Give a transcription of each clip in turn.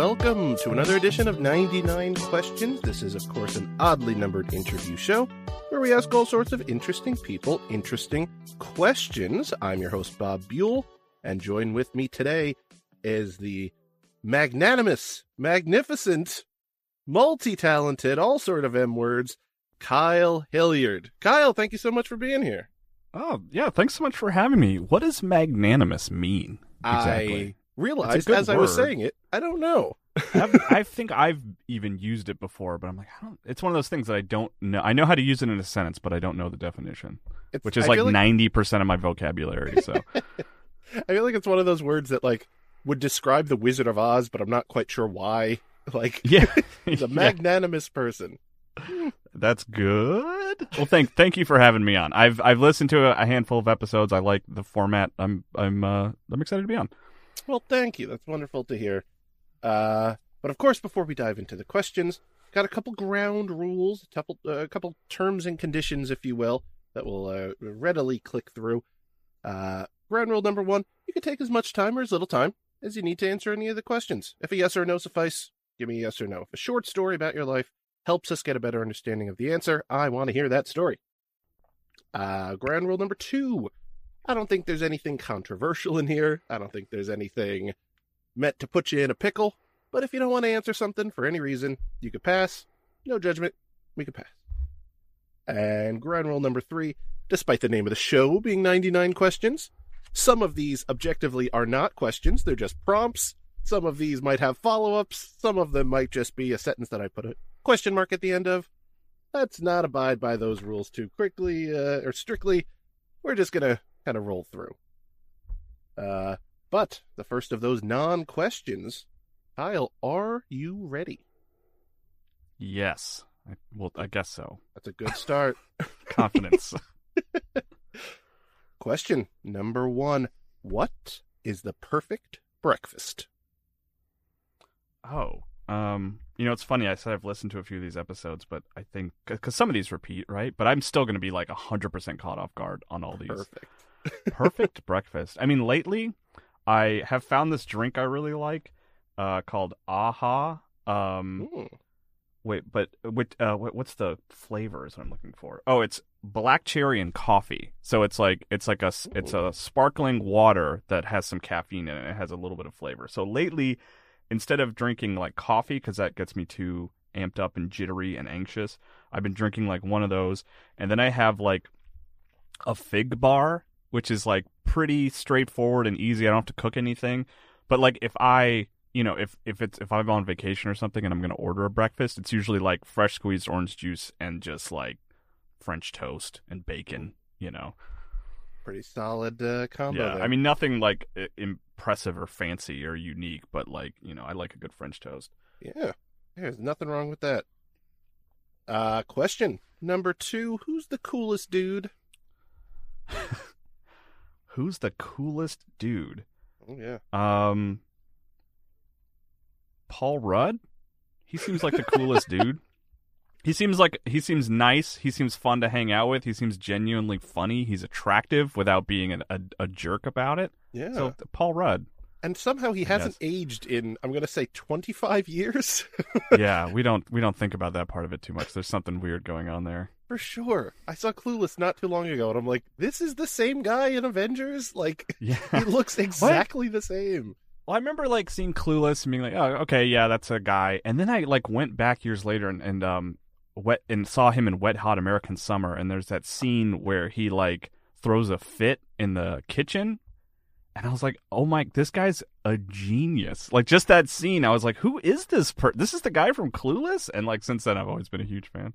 welcome to another edition of 99 Questions. This is, of course, an oddly numbered interview show where we ask all sorts of interesting people interesting questions. I'm your host, Bob Buell, and join with me today is the magnanimous, magnificent, multi talented, all sort of M words, Kyle Hilliard. Kyle, thank you so much for being here. Oh, yeah. Thanks so much for having me. What does magnanimous mean? Exactly. I realized as I was saying it, I don't know. I've, think I've even used it before, but I'm like, I don't, it's one of those things that I don't know. I know how to use it in a sentence, but I don't know the definition, It's, which is I like ninety percent of my vocabulary. So I feel like it's one of those words that like would describe the Wizard of Oz, but I'm not quite sure why. Like yeah, the Yeah, magnanimous person. that's good. Well, thank thank you for having me on. I've I've listened to a, a handful of episodes. I like the format. I'm I'm uh, I'm excited to be on. Well, thank you. That's wonderful to hear. Uh, but of course, before we dive into the questions, got a couple ground rules, a couple, uh, a couple terms and conditions, if you will, that will uh, readily click through. Uh, ground rule number one: you can take as much time or as little time as you need to answer any of the questions. If a yes or a no suffice, give me a yes or no. If a short story about your life helps us get a better understanding of the answer, I want to hear that story. Uh, ground rule number two. I don't think there's anything controversial in here. I don't think there's anything meant to put you in a pickle. But if you don't want to answer something for any reason, you could pass. No judgment. We could pass. And ground rule number three despite the name of the show being 99 questions, some of these objectively are not questions, they're just prompts. Some of these might have follow ups. Some of them might just be a sentence that I put a question mark at the end of. Let's not abide by those rules too quickly uh, or strictly. We're just going to kind of roll through. Uh, but the first of those non questions, Kyle, are you ready? Yes, I, well, I guess so. That's a good start. Confidence. Question number one What is the perfect breakfast? Oh, um, you know, it's funny. I said I've listened to a few of these episodes, but I think because some of these repeat, right? But I'm still going to be like hundred percent caught off guard on all these. Perfect. Perfect breakfast. I mean, lately, I have found this drink I really like, uh, called Aha. Um, Mm, wait, but what, uh, what, what's the flavor? Is what I'm looking for. Oh, it's black cherry and coffee. So it's like it's like a s- it's a sparkling water that has some caffeine in it. It has a little bit of flavor. So lately, instead of drinking like coffee because that gets me too amped up and jittery and anxious, I've been drinking like one of those, and then I have like a fig bar, which is like pretty straightforward and easy. I don't have to cook anything. But like if I you know, if if it's if I'm on vacation or something and I'm gonna order a breakfast, it's usually like fresh squeezed orange juice and just like French toast and bacon. You know, pretty solid uh, combo. yeah. there. I mean, nothing like impressive or fancy or unique, but like you know, I like a good French toast. yeah, there's nothing wrong with that. Uh, question number two Who's the coolest dude? Who's the coolest dude? Oh, yeah. Um, Paul Rudd. He seems like the coolest dude. He seems like he seems nice. He seems fun to hang out with. He seems genuinely funny. He's attractive without being a, a, a jerk about it. Yeah. So Paul Rudd. and somehow he hasn't guess. aged in, I'm going to say 25 years. yeah, we don't we don't think about that part of it too much. There's something weird going on there. For sure. I saw Clueless not too long ago, and I'm like, this is the same guy in Avengers? Like, Yeah. he looks exactly the same. Well, I remember like seeing Clueless and being like, "Oh, okay, yeah, that's a guy." And then I like went back years later and, and um wet and saw him in Wet Hot American Summer. And there's that scene where he like throws a fit in the kitchen, and I was like, "Oh my, this guy's a genius!" Like just that scene, I was like, "Who is this? Per- this is the guy from Clueless." And like since then, I've always been a huge fan.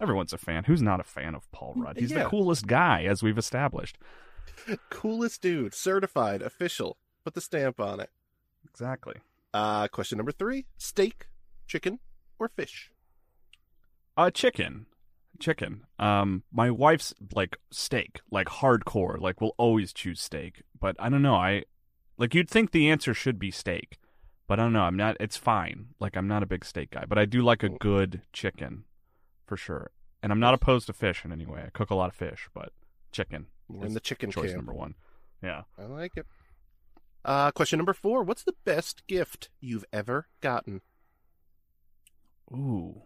Everyone's a fan. Who's not a fan of Paul Rudd? He's Yeah. the coolest guy, as we've established. Coolest dude, certified, official. Put the stamp on it. Exactly. Uh, question number three steak, chicken, or fish? Uh, chicken, chicken. Um, my wife's like steak, like hardcore. Like will always choose steak, but I don't know. I like you'd think the answer should be steak, but I don't know. I'm not. It's fine. Like I'm not a big steak guy, but I do like a good chicken, for sure. And I'm not opposed to fish in any way. I cook a lot of fish, but chicken We're in the chicken choice camp. number one. Yeah. I like it. Uh, question number four: What's the best gift you've ever gotten? Ooh,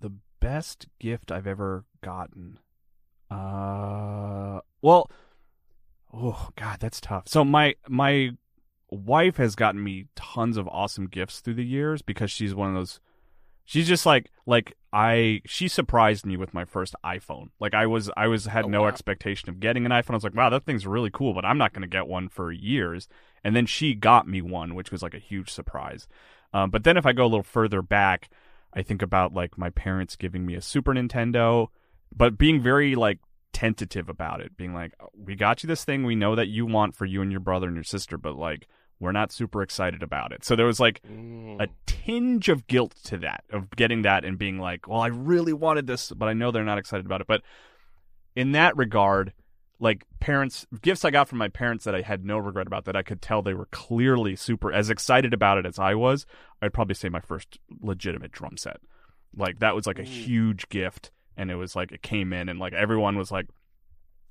the best gift I've ever gotten. Uh, well, oh god, that's tough. So my my wife has gotten me tons of awesome gifts through the years because she's one of those. She's just like like I. She surprised me with my first iPhone. Like I was I was had Oh, no wow. expectation of getting an iPhone. I was like, wow, that thing's really cool, but I'm not going to get one for years. And then she got me one, which was like a huge surprise. Um, but then if I go a little further back, I think about like my parents giving me a Super Nintendo, but being very like tentative about it, being like, "We got you this thing we know that you want for you and your brother and your sister, but like we're not super excited about it." So there was like Mm. a tinge of guilt to that of getting that and being like, "Well, I really wanted this, but I know they're not excited about it." But in that regard, like parents gifts I got from my parents that I had no regret about that I could tell they were clearly super as excited about it as I was, I'd probably say my first legitimate drum set. Like that was like a Ooh. huge gift and it was like it came in and like everyone was like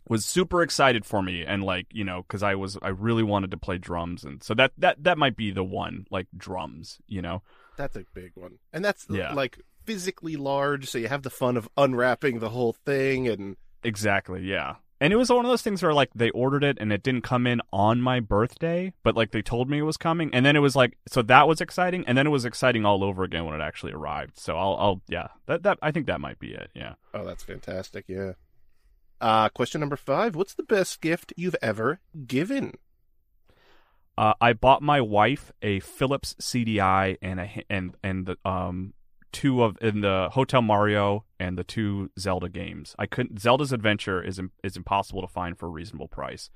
was super excited for me and like, you know, cuz I was I really wanted to play drums and so that that that might be the one, like drums, you know. That's a big one, and that's Yeah. like physically large, so you have the fun of unwrapping the whole thing and Exactly, yeah. And it was one of those things where like they ordered it and it didn't come in on my birthday, but like they told me it was coming, and then it was like so that was exciting, and then it was exciting all over again when it actually arrived. So I'll, I'll yeah, that that I think that might be it. Yeah. Oh, that's fantastic. Yeah. Uh, question number five. What's the best gift you've ever given? Uh, I bought my wife a Philips CDI and a and and the um two of in the Hotel Mario and the two Zelda games. I couldn't Zelda's Adventure is is impossible to find for a reasonable price,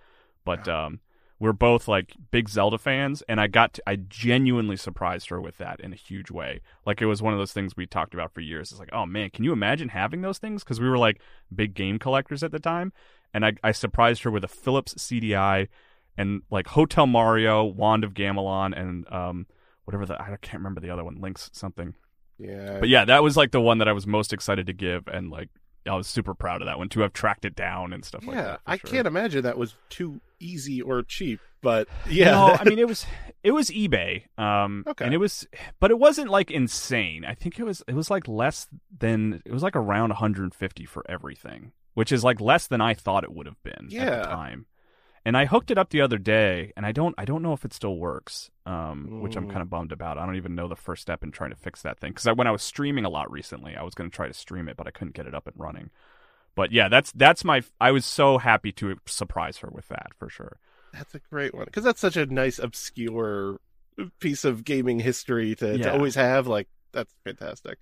but um we're both like big Zelda fans, and I got to, I genuinely surprised her with that in a huge way. Like it was one of those things we talked about for years. It's like, oh man, can you imagine having those things? Because we were like big game collectors at the time, and I I surprised her with a Philips CDI and like Hotel Mario, Wand of Gamelon, and um whatever the I can't remember the other one, Links something. Yeah. But yeah, that was like the one that I was most excited to give, and like I was super proud of that one to have tracked it down and stuff like yeah, that. for I sure. can't imagine that was too easy or cheap, but yeah. No, I mean it was it was eBay. Um Okay. and it was but it wasn't like insane. I think it was it was like less than it was like around 150 for everything, which is like less than I thought it would have been at Yeah. the time. And I hooked it up the other day and I don't I don't know if it still works. Um which I'm Mm. kind of bummed about. I don't even know the first step in trying to fix that thing cuz when I was streaming a lot recently, I was going to try to stream it but I couldn't get it up and running. But yeah, that's that's my I was so happy to surprise her with that for sure. That's a great one because that's such a nice obscure piece of gaming history to, to always have. Like that's fantastic.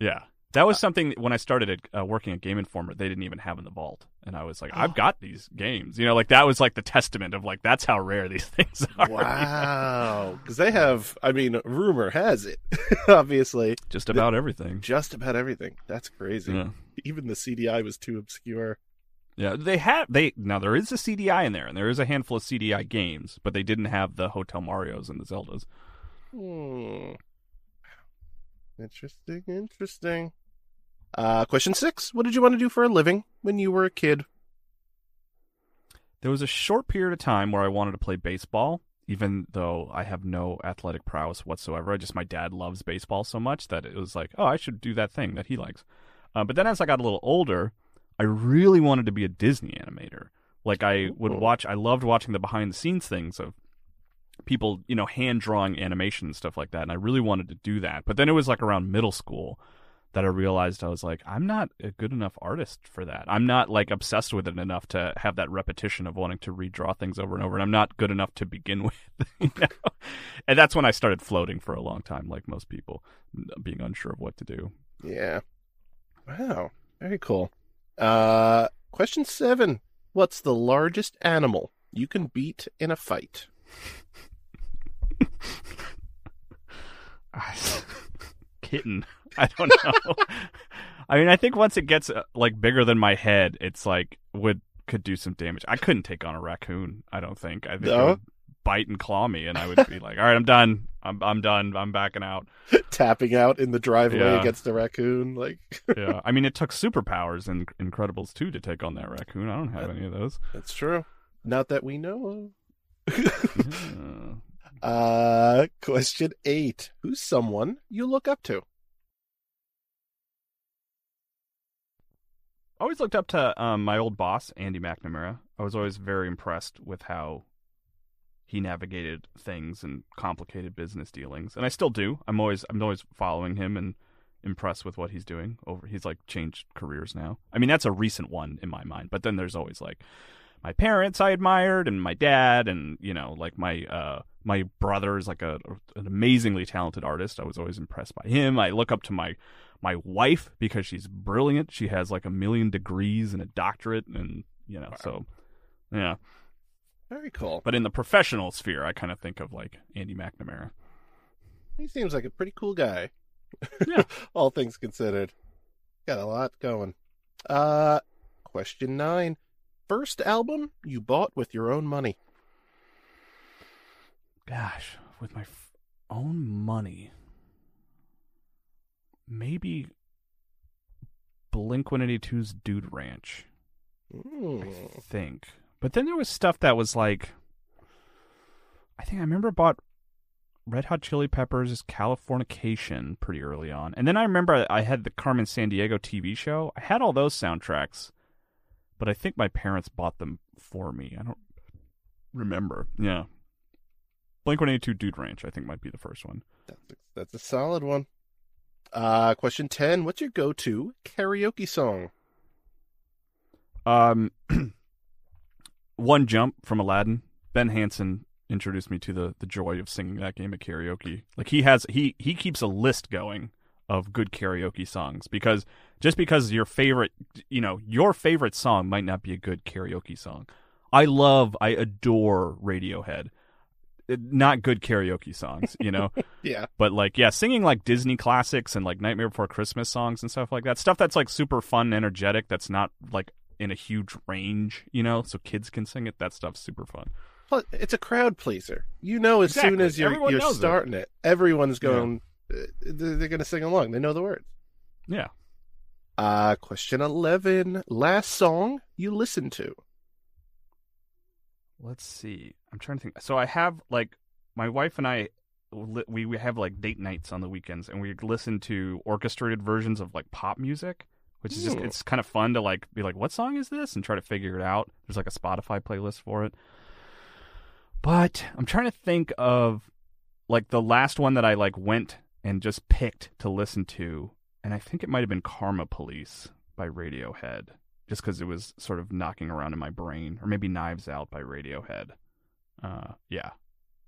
Yeah. That was something that when I started at, uh, working at Game Informer, they didn't even have in the vault, and I was like, "I've got these games." You know, like that was like the testament of like that's how rare these things are. Wow, because they have. I mean, rumor has it, obviously, Just about everything. just about everything. That's crazy. Yeah. Even the CDI was too obscure. Yeah, they have they now there is a CDI in there, and there is a handful of CDI games, but they didn't have the Hotel Mario's and the Zeldas. Hmm. Interesting. Interesting. Uh, question six. What did you want to do for a living when you were a kid? There was a short period of time where I wanted to play baseball, even though I have no athletic prowess whatsoever. I just my dad loves baseball so much that it was like, oh, I should do that thing that he likes. Uh, but then as I got a little older, I really wanted to be a Disney animator. Like I would watch, I loved watching the behind the scenes things of people, you know, hand drawing animation and stuff like that. And I really wanted to do that. But then it was like around middle school that I realized I was like, I'm not a good enough artist for that. I'm not like obsessed with it enough to have that repetition of wanting to redraw things over and over. And I'm not good enough to begin with. you know? And that's when I started floating for a long time, like most people, being unsure of what to do. Yeah. Wow. Very cool. Uh, question seven. What's the largest animal you can beat in a fight? Kitten. I don't know. I mean, I think once it gets uh, like bigger than my head, it's like would could do some damage. I couldn't take on a raccoon. I don't think. I think No? it would bite and claw me, and I would be like, "All right, I'm done. I'm I'm done. I'm backing out." Tapping out in the driveway Yeah. against the raccoon. Like, Yeah. I mean, it took superpowers in Incredibles 2 to take on that raccoon. I don't have any of those. that's true. Not that we know of. Uh, uh, question eight. Who's someone you look up to? I always looked up to um, my old boss, Andy McNamara. I was always very impressed with how he navigated things and complicated business dealings, and I still do. I'm always I'm always following him and impressed with what he's doing. Over he's like changed careers now. I mean, that's a recent one in my mind, but then there's always like my parents I admired and my dad and you know like my uh my brother is like a an amazingly talented artist. I was always impressed by him. I look up to my my wife because she's brilliant. She has like a million degrees and a doctorate and you know, Wow. so yeah. Very cool. But in the professional sphere, I kind of think of like Andy McNamara. He seems like a pretty cool guy. Yeah. All things considered. Got a lot going. Uh question nine: first album you bought with your own money. Gosh, with my f- own money, maybe Blink 182's Dude Ranch. I Mm. think. But then there was stuff that was like I think I remember I bought Red Hot Chili Peppers' Californication pretty early on. And then I remember I had the Carmen Sandiego TV show. I had all those soundtracks, but I think my parents bought them for me. I don't remember. Yeah. Blink 182 Dude Ranch, I think might be the first one. That's a, that's a solid one. Uh question 10. What's your go-to karaoke song? Um, one jump from Aladdin. Ben Hanson introduced me to the the joy of singing that game at karaoke. Like he has he he keeps a list going of good karaoke songs because just because your favorite you know your favorite song might not be a good karaoke song. I love I adore Radiohead. It- Not good karaoke songs, you know. Yeah. But like, yeah, singing like Disney classics and like Nightmare Before Christmas songs and stuff like that. Stuff that's like super fun and energetic. That's not like in a huge range, you know, so kids can sing it. That stuff's super fun. Plus, it's a crowd pleaser. You know, as soon as you're Everyone you're knows it. starting it. everyone's going. uh, They're, going to sing along. They know the words. Yeah. Uh question eleven. Last song you listened to. Let's see. I'm trying to think. So I have like my wife and I. We we have like date nights on the weekends, and we listen to orchestrated versions of like pop music, which is just Ooh. it's kind of fun to like be like, what song is this, and try to figure it out. There's like a Spotify playlist for it. But I'm trying to think of like the last one that I like went and just picked to listen to, and I think it might have been Karma Police by Radiohead, just because it was sort of knocking around in my brain, or maybe Knives Out by Radiohead. Uh, yeah,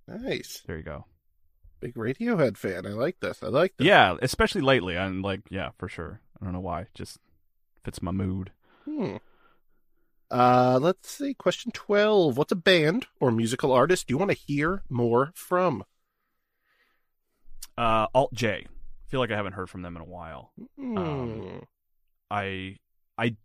Nice. there you go. Big Radiohead fan. I like this. I like this. Yeah, especially lately. I'm like, yeah, for sure. I don't know why, just fits my mood. Hmm. Uh, let's see. Question 12. What's a band or musical artist do you want to hear more from? Uh, Alt J. Feel like I haven't heard from them in a while. Hmm. Um, I I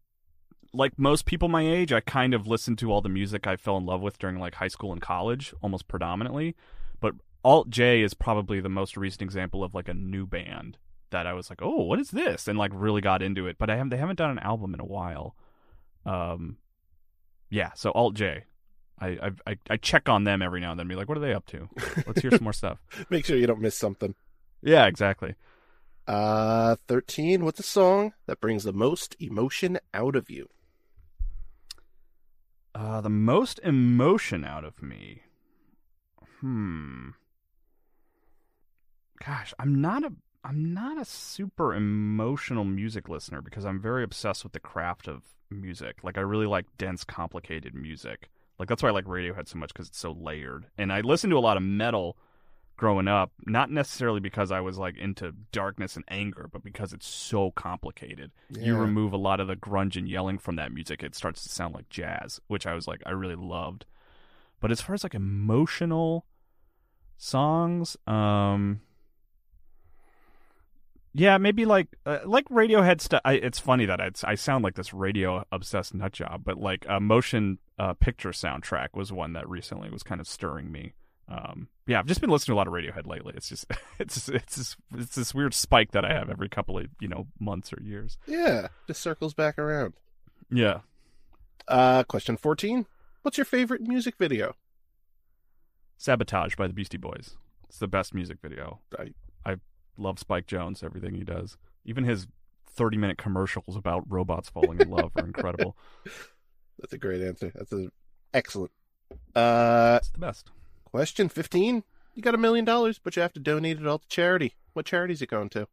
like most people my age, I kind of listened to all the music I fell in love with during like high school and college, almost predominantly. But Alt J is probably the most recent example of like a new band that I was like, "Oh, what is this?" and like really got into it. But I haven't they haven't done an album in a while. Um, yeah. So Alt J, I I I, check on them every now and then. Be like, "What are they up to? Let's hear some more stuff." Make sure you don't miss something. Yeah, exactly. Uh, 13. What's a song that brings the most emotion out of you? Uh, the most emotion out of me. Hmm. Gosh, I'm not a I'm not a super emotional music listener because I'm very obsessed with the craft of music. Like I really like dense, complicated music. Like that's why I like Radiohead so much because it's so layered. And I listen to a lot of metal growing up, not necessarily because I was like into darkness and anger, but because it's so complicated you remove a lot of the grunge and yelling from that music, it starts to sound like jazz, which I was like, I really loved. But as far as like emotional songs, um, yeah, maybe like uh, like Radiohead stuff. It's funny that I, I sound like this radio obsessed nut job, but like a motion uh, picture soundtrack was one that recently was kind of stirring me. Um, yeah, I've just been listening to a lot of Radiohead lately. It's just it's it's this, it's this weird spike that I have every couple of you know months or years. Yeah, just circles back around. Yeah. Uh, question 14. What's your favorite music video? Sabotage by the Beastie Boys. It's the best music video. I- I love Spike Jonze, everything he does. Even his 30 minute commercials about robots falling in love are incredible. That's a great answer. That's an excellent. Uh, It's the best. Question fifteen. You got a million dollars, but you have to donate it all to charity. What charity is it going to?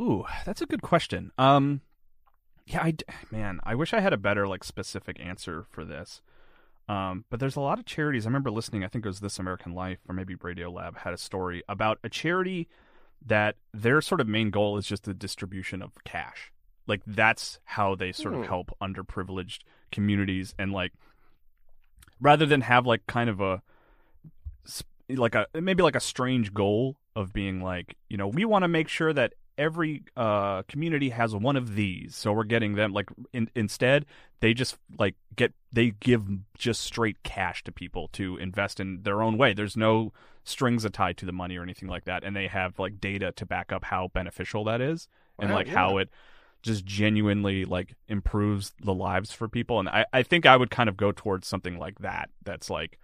Ooh, that's a good question. Um, yeah, I man, I wish I had a better like specific answer for this. Um, but there's a lot of charities. I remember listening. I think it was This American Life or maybe Radio Lab had a story about a charity that their sort of main goal is just the distribution of cash. Like that's how they sort Hmm. of help underprivileged communities and like rather than have like kind of a like a maybe like a strange goal of being like you know we want to make sure that every uh community has one of these. So we're getting them like in, instead they just like get they give just straight cash to people to invest in their own way. There's no strings tied to the money or anything like that. And they have like data to back up how beneficial that is and Wow, like yeah. how it just genuinely like improves the lives for people. And I, I think i would kind of go towards something like that. That's like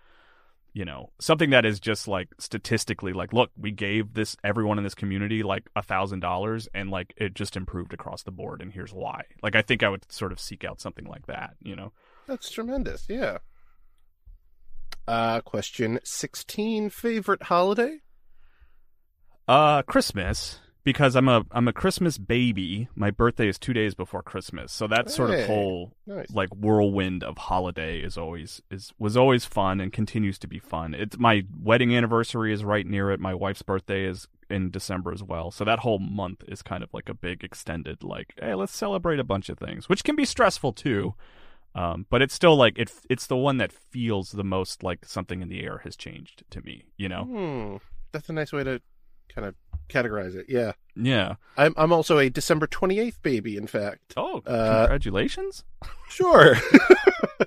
you know something that is just like statistically like look we gave this everyone in this community like a thousand dollars and like it just improved across the board and here's why like i think i would sort of seek out something like that you know That's tremendous. Yeah. Uh, question sixteen. Favorite holiday? uh christmas because i'm a i'm a christmas baby my birthday is two days before christmas so that sort Hey. of whole Nice. like whirlwind of holiday is always is was always fun and continues to be fun. It's my wedding anniversary is right near it. My wife's birthday is in December as well. So that whole month is kind of like a big extended like, hey, let's celebrate a bunch of things, which can be stressful too. Um, but it's still like it it's the one that feels the most like something in the air has changed to me, you know. Hmm. That's a nice way to kind of categorize it. Yeah. Yeah. I'm I'm also a December twenty eighth baby. In fact. Oh, Uh, congratulations. Sure.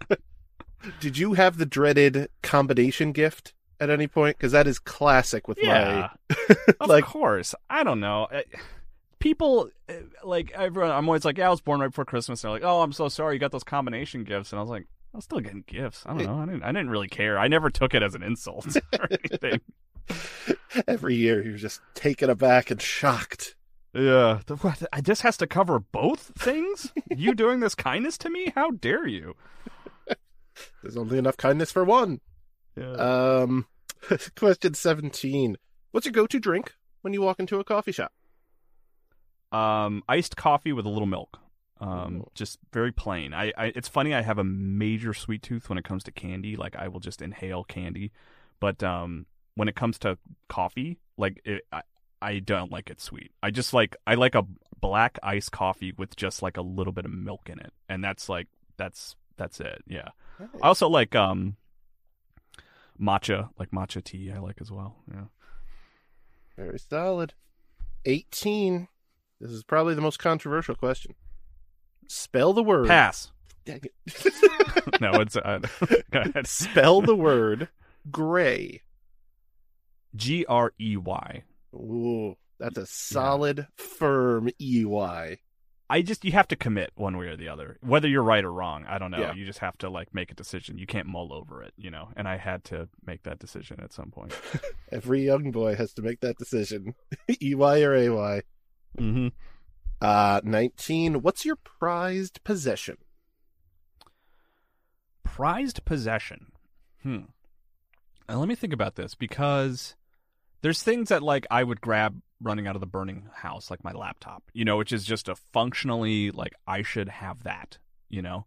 Did you have the dreaded combination gift at any point? Because that is classic with Yeah. my Of like. course. I don't know. I- People uh, like everyone. I'm always like, yeah, I was born right before Christmas. And they're like, oh, I'm so sorry, you got those combination gifts. And I was like, I was still getting gifts. I don't know. I didn't. I didn't really care. I never took it as an insult or anything. Every year you're just taken aback and shocked. yeah. What? This has to cover both things. you doing this kindness to me? How dare you? There's only enough kindness for one. Yeah. Um, question seventeen. What's your go-to drink when you walk into a coffee shop? Um, iced coffee with a little milk. Um, Ooh. just very plain. I, I, it's funny. I have a major sweet tooth when it comes to candy. Like I will just inhale candy, but um, when it comes to coffee, like it, I, I don't like it sweet. I just like I like a black iced coffee with just like a little bit of milk in it, and that's like that's that's it. Yeah. I also like um matcha, like matcha tea. I like as well. Yeah. Very solid. 18. This is probably the most controversial question. Spell the word. Pass. Dang it. no, it's uh, go ahead. Spell the word gray. G R E Y. Ooh, that's a solid, firm E EY. I just you have to commit one way or the other, whether you're right or wrong. I don't know. Yeah. You just have to like make a decision. You can't mull over it, you know. And I had to make that decision at some point. Every young boy has to make that decision. EY or AY. mm-hmm. Uh, 19. What's your prized possession? Prized possession. Hmm. Now, let me think about this because there's things that like I would grab running out of the burning house, like my laptop, you know, which is just a functionally like I should have that, you know.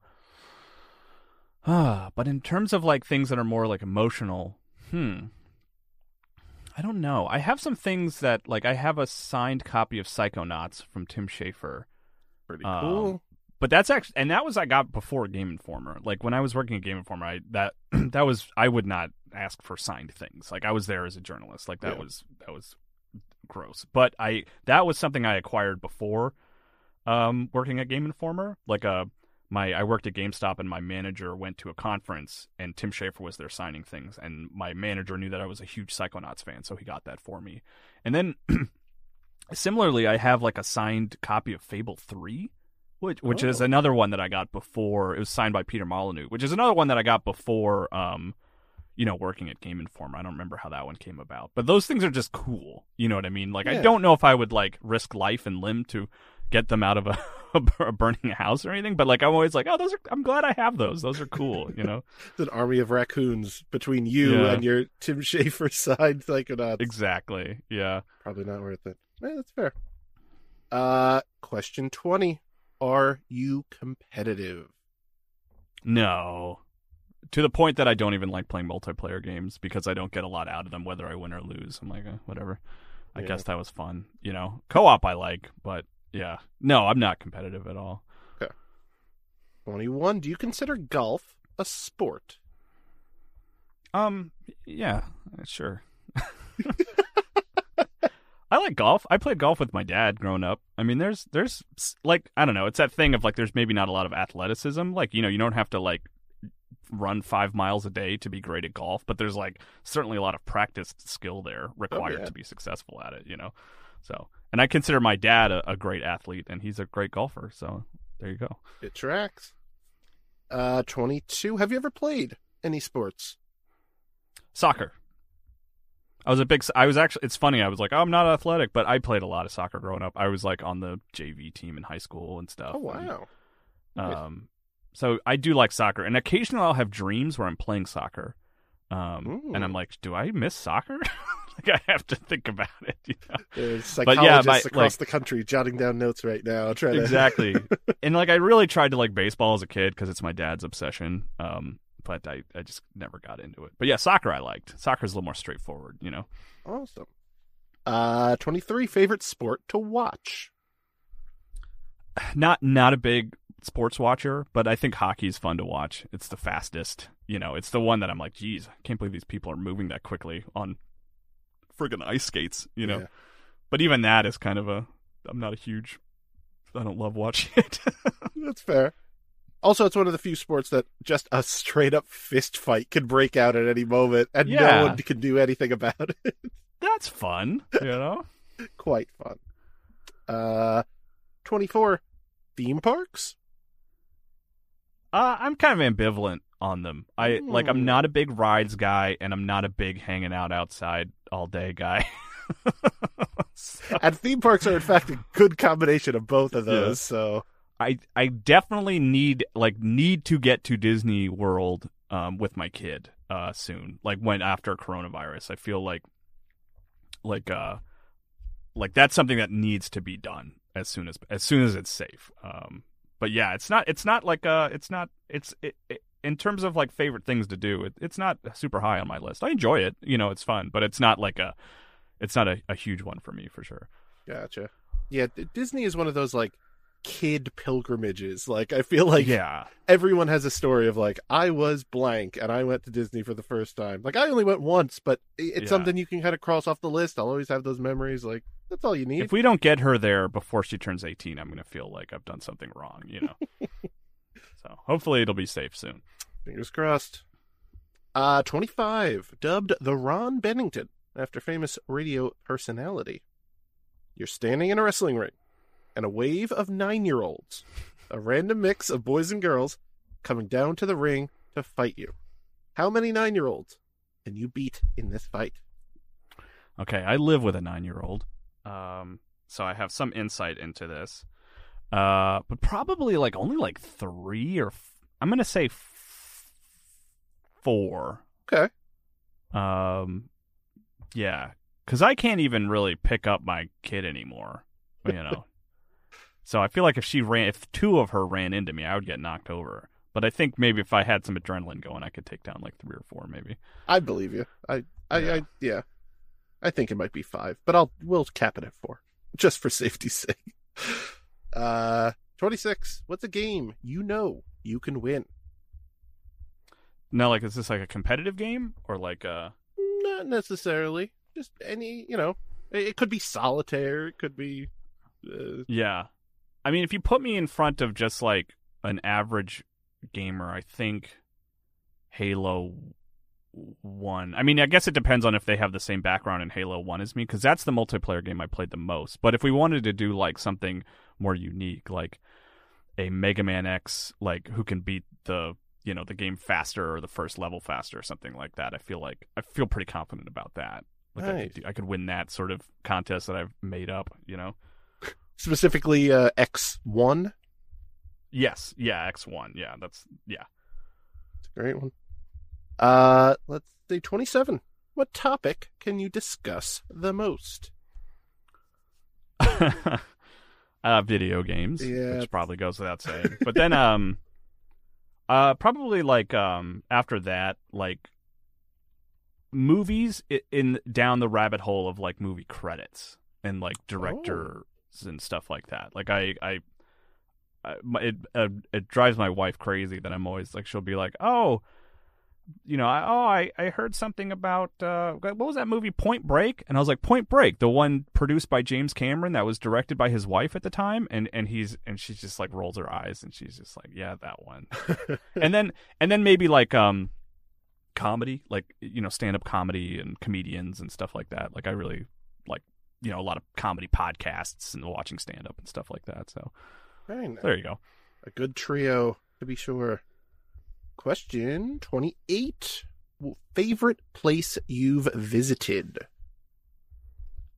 But in terms of like things that are more like emotional, hmm. I don't know. I have some things that like I have a signed copy of Psychonauts from Tim Schafer. Pretty Um, cool. But that's actually, and that was I got before Game Informer. Like when I was working at Game Informer, I that that was I would not ask for signed things. Like I was there as a journalist. Like that Yeah. was that was gross. But I that was something I acquired before um, working at Game Informer. Like a my I worked at GameStop and my manager went to a conference and Tim Schafer was there signing things and my manager knew that I was a huge Psychonauts fan, so he got that for me. And then similarly, I have like a signed copy of Fable Three which which is Oh. another one that I got before. It was signed by Peter Molyneux, which is another one that I got before. Um, you know, working at Game Informer. I don't remember how that one came about, but those things are just cool. You know what I mean? Like, I don't know if I would like risk life and limb to get them out of a, a burning house or anything, but like, I'm always like, oh, those are. I'm glad I have those. Those are cool. You know? It's an army of raccoons between you Yeah. and your Tim Schafer side psychonauts. exactly. Yeah. Probably not worth it. Eh, that's fair. Uh, question 20. Are you competitive? No. To the point that I don't even like playing multiplayer games because I don't get a lot out of them, whether I win or lose. I'm like, eh, whatever. I Yeah. guess that was fun. You know, co op I like, but yeah. No, I'm not competitive at all. Okay. 21. Do you consider golf a sport? Um, yeah, sure. I like golf. I played golf with my dad growing up. I mean, there's there's like I don't know. It's that thing of like there's maybe not a lot of athleticism. Like you know, you don't have to like run five miles a day to be great at golf, but there's like certainly a lot of practice skill there required yeah. to be successful at it. You know, so and I consider my dad a, a great athlete, and he's a great golfer. So there you go. It tracks. Uh, 22. Have you ever played any sports? Soccer. I was a big. I was actually. It's funny. I was like, oh, I'm not athletic, but I played a lot of soccer growing up. I was like on the JV team in high school and stuff. Oh, wow. Nice. Um, so I do like soccer, and occasionally I'll have dreams where I'm playing soccer. Um, Ooh. and I'm like, do I miss soccer? like I have to think about it. You know? There's But yeah, psychologists my- across like- the country jotting down notes right now. Trying to... exactly. and like I really tried to like baseball as a kid because it's my dad's obsession. Um, but I I just never got into it. But yeah, soccer I liked. Soccer's a little more straightforward. You know. Awesome. Uh, 23. Favorite sport to watch? not not a big sports watcher, but I think hockey is fun to watch. It's the fastest. You know, it's the one that I'm like, geez, I can't believe these people are moving that quickly on friggin' ice skates. You know, Yeah. but even that is kind of a. I'm not a huge. I don't love watching it. That's fair. Also, it's one of the few sports that just a straight up fist fight can break out at any moment, and Yeah. no one can do anything about it. That's fun. You know. Quite fun. Uh, 24. Theme parks? Uh, I'm kind of ambivalent on them. I like. I'm Hmm. not a big rides guy, and I'm not a big hanging out outside all day guy. So- And theme parks are, in fact, a good combination of both of those. So, I I definitely need like need to get to Disney World um with my kid uh soon. Like when after coronavirus, I feel like like uh like that's something that needs to be done as soon as as soon as it's safe. Um but yeah, it's not it's not like uh it's not it's it, it, in terms of like favorite things to do, it, it's not super high on my list. I enjoy it, you know, it's fun, but it's not like a it's not a, a huge one for me for sure. gotcha. Yeah, Disney is one of those, like, kid pilgrimages. Like, I feel like yeah. everyone has a story of, like, I was blank and I went to Disney for the first time. Like, I only went once, but it's Yeah. something you can kind of cross off the list. I'll always have those memories. Like, that's all you need. If we don't get her there before she turns 18, I'm going to feel like I've done something wrong, you know. so, hopefully it'll be safe soon. Fingers crossed. Uh, 25. Dubbed the Ron Bennington after famous radio personality. You're standing in a wrestling ring, and a wave of nine year olds, a random mix of boys and girls, coming down to the ring to fight you. How many nine year olds can you beat in this fight? Okay, I live with a 9-year-old. Um so I have some insight into this. Uh but probably like only like 3 or f- I'm going to say f- 4. Okay. Um yeah, cuz I can't even really pick up my kid anymore, you know. So I feel like if she ran if two of her ran into me, I would get knocked over. But I think maybe if I had some adrenaline going, I could take down like 3 or 4 maybe. I believe you. I, I, Yeah. I, yeah. I think it might be five, but I'll we'll cap it at four, just for safety's sake. Uh, twenty six. What's a game you know you can win? Now, like is this like a competitive game or like uh Not necessarily. Just any, you know. It, it could be solitaire. It could be. Uh, Yeah. I mean, if you put me in front of just like an average gamer, I think Halo 1. I mean, I guess it depends on if they have the same background in Halo 1 as me, because that's the multiplayer game I played the most. But if we wanted to do like something more unique, like a Mega Man X, like who can beat the you know the game faster or the first level faster or something like that. I feel like I feel pretty confident about that. Like I, could do, I could win that sort of contest that I've made up. You know. Specifically, uh, X1. Yes. Yeah. X one. Yeah. That's yeah. It's a great one. Uh, let's say 27. What topic can you discuss the most? uh, video games, Yeah. which probably goes without saying. But then, um, uh, probably like um after that, like movies in down the rabbit hole of like movie credits and like directors and stuff like that. Like I, I. I it uh, it drives my wife crazy that I'm always like she'll be like oh you know, I, oh, I, I heard something about uh, what was that movie, Point Break? And I was like, Point Break, the one produced by James Cameron that was directed by his wife at the time, and and he's and she just like rolls her eyes and she's just like, yeah, that one. and then and then maybe like um, comedy, like you know, stand up comedy and comedians and stuff like that. Like I really like you know a lot of comedy podcasts and watching stand up and stuff like that. So Very nice. there you go. A good trio, to be sure. Question 28. Favorite place you've visited?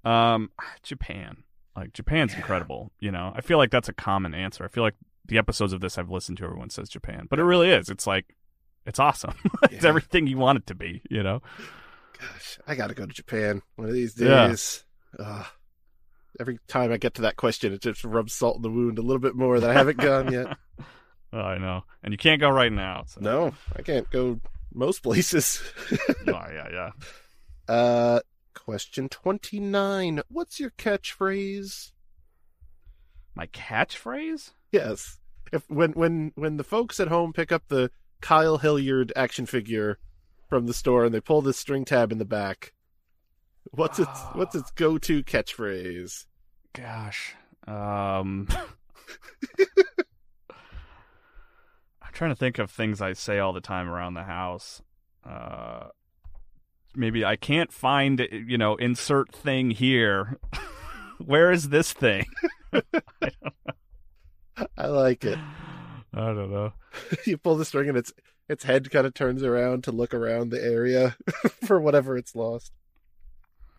Um, Japan. Like Japan's Yeah. incredible. You know, I feel like that's a common answer. I feel like the episodes of this I've listened to, everyone says Japan, but it really is. It's like, it's awesome. it's Yeah. everything you want it to be. You know. Gosh, I got to go to Japan one of these Yeah. Ugh. every time I get to that question, it just rubs salt in the wound a little bit more that I haven't gone yet. Oh, I know, and you can't go right now. So. No, I can't go most places. Oh, yeah, yeah. uh, question 29. What's your catchphrase? My catchphrase? Yes. If when when when the folks at home pick up the Kyle Hilliard action figure from the store and they pull the string tab in the back, what's its what's its go-to catchphrase? Gosh. Um. I'm trying to think of things I say all the time around the house. Uh, maybe I can't find, you know, insert thing here. Where is this thing? I like it. I don't know. you pull the string and its its head kind of turns around to look around the area for whatever it's lost.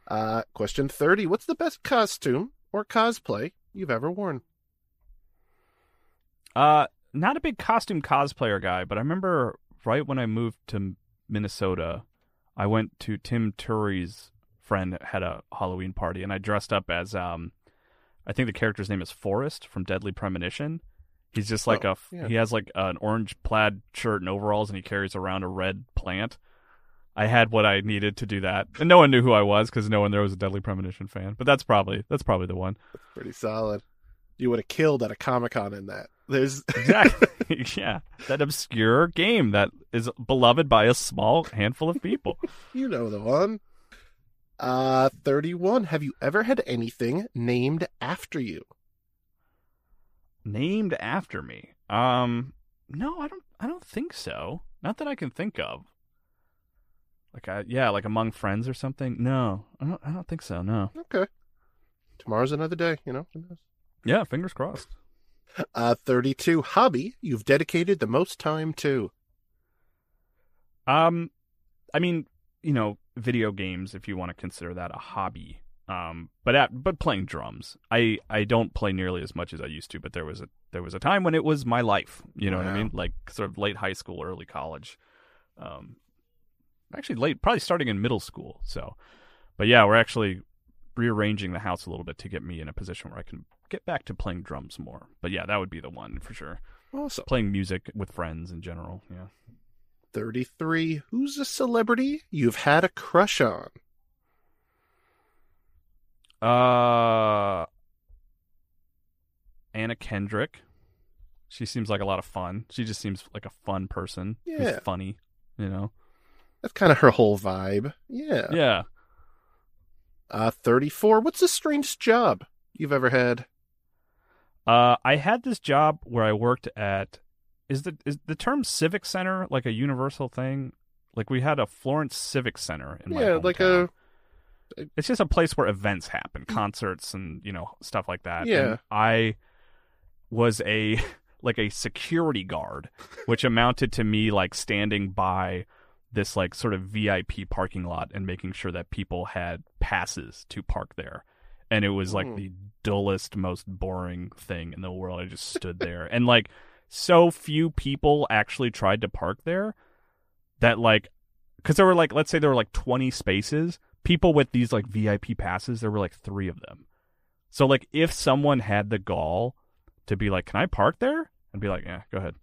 Uh, question 30. What's the best costume or cosplay you've ever worn? Uh, not a big costume cosplayer guy, but I remember right when I moved to Minnesota, I went to Tim Turi's friend had a Halloween party, and I dressed up as um, I think the character's name is Forrest from Deadly Premonition. He's just like Oh, a yeah. he has like an orange plaid shirt and overalls, and he carries around a red plant. I had what I needed to do that, and no one knew who I was because no one there was a Deadly Premonition fan. But that's probably that's probably the one. That's Pretty solid. You would have killed at a Comic Con in that. There's Exactly. yeah. That obscure game that is beloved by a small handful of people. you know the one. Uh, 31. Have you ever had anything named after you? Named after me. Um no, I don't I don't think so. Not that I can think of. Like I yeah, like among friends or something. No. I don't I don't think so, no. Okay. Tomorrow's another day, you know? Yeah, fingers crossed. Uh, 32. Hobby you've dedicated the most time to. Um I mean, you know, video games if you want to consider that a hobby. Um but at, but playing drums. I I don't play nearly as much as I used to, but there was a there was a time when it was my life, you know what I mean? Like sort of late high school, early college. Um actually late probably starting in middle school. So but yeah, we're actually rearranging the house a little bit to get me in a position where I can get back to playing drums more. But yeah, that would be the one for sure. Awesome. Playing music with friends in general, yeah. 33. Who's a celebrity you've had a crush on? Uh, Anna Kendrick. She seems like a lot of fun. She just seems like a fun person. Yeah. Who's funny, you know? That's kind of her whole vibe. Yeah. Yeah. Uh, 34. What's the strangest job you've ever had? Uh, I had this job where I worked at. Is the is the term civic center like a universal thing? Like we had a Florence Civic Center in my yeah, like a. it's just a place where events happen, concerts and you know stuff like that. Yeah. And I was a like a security guard, which amounted to me like standing by this like sort of VIP parking lot and making sure that people had passes to park there. And it was like Mm. the dullest, most boring thing in the world. I just stood there. And like so few people actually tried to park there that like because there were like let's say there were like 20 spaces people with these like vip passes there were like three of them so like if someone had the gall to be like can i park there and be like yeah go ahead.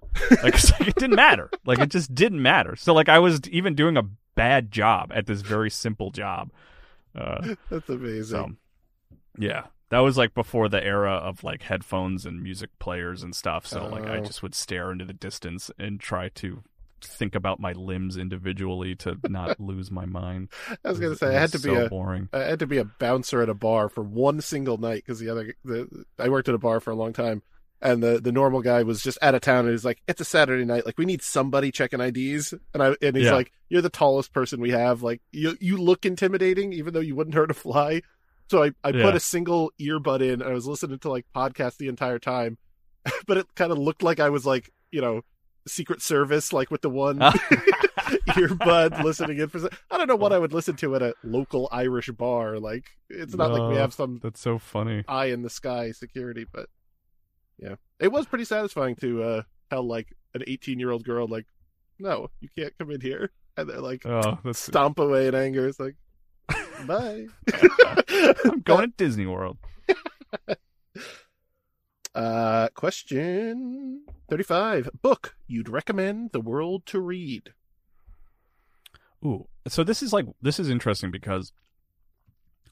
Like, like, it didn't matter. Like it just didn't matter. So like i was even doing a bad job at this very simple job. Uh That's amazing. so yeah. That was like before the era of like headphones and music players and stuff. So like i Oh. just would stare into the distance and try to think about my limbs individually to not lose my mind. I was gonna say it I had to be so a boring. I had to be a bouncer at a bar for one single night because the other the I worked at a bar for a long time, and the the normal guy was just out of town and he's like, "It's a Saturday night, like we need somebody checking IDs," and I and he's Yeah. like, "You're the tallest person we have, like you you look intimidating even though you wouldn't hurt a fly." So I I Yeah. put a single earbud in and I was listening to like podcasts the entire time, but it kind of looked like I was like you know Secret Service like with the one oh. earbud listening in for. I don't know what oh. I would listen to at a local Irish bar. Like it's not like we have some that's so funny eye in the sky security, but yeah, it was pretty satisfying to uh tell like an 18 year old girl like, no, you can't come in here, and they're like oh that's stomp away in anger. It's like, bye. i'm going to disney world Uh, question 35. Book you'd recommend the world to read. Ooh, so this is like this is interesting because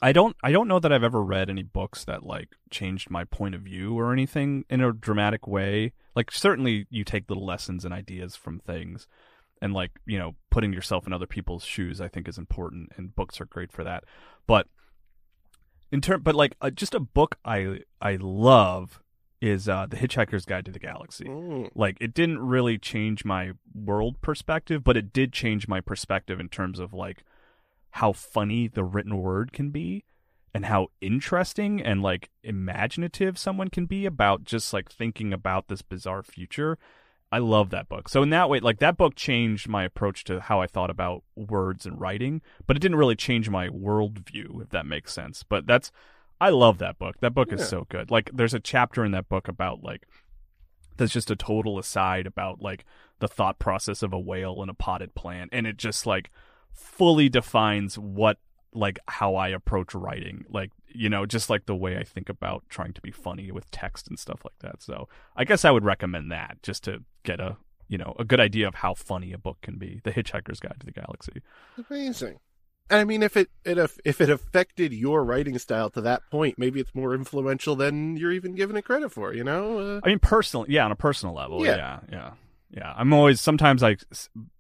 I don't I don't know that I've ever read any books that like changed my point of view or anything in a dramatic way. Like certainly you take little lessons and ideas from things and like, you know, putting yourself in other people's shoes I think is important and books are great for that. But in term but like uh, just a book I I love is uh The Hitchhiker's Guide to the Galaxy Mm. like it didn't really change my world perspective but it did change my perspective in terms of like how funny the written word can be and how interesting and like imaginative someone can be about just like thinking about this bizarre future. I love that book. So in that way like that book changed my approach to how i thought about words and writing but it didn't really change my worldview if that makes sense. But that's i love that book. That book Yeah. is so good. Like there's a chapter in that book about like that's just a total aside about like the thought process of a whale and a potted plant and it just like fully defines what like how I approach writing like you know just like the way I think about trying to be funny with text and stuff like that so I guess I would recommend that just to get a you know a good idea of how funny a book can be The Hitchhiker's Guide to the Galaxy Amazing. And I mean, if it, it if, if it affected your writing style to that point, maybe it's more influential than you're even giving it credit for. You know? Uh, I mean, personally, yeah, on a personal level, Yeah. yeah, yeah, yeah. I'm always sometimes like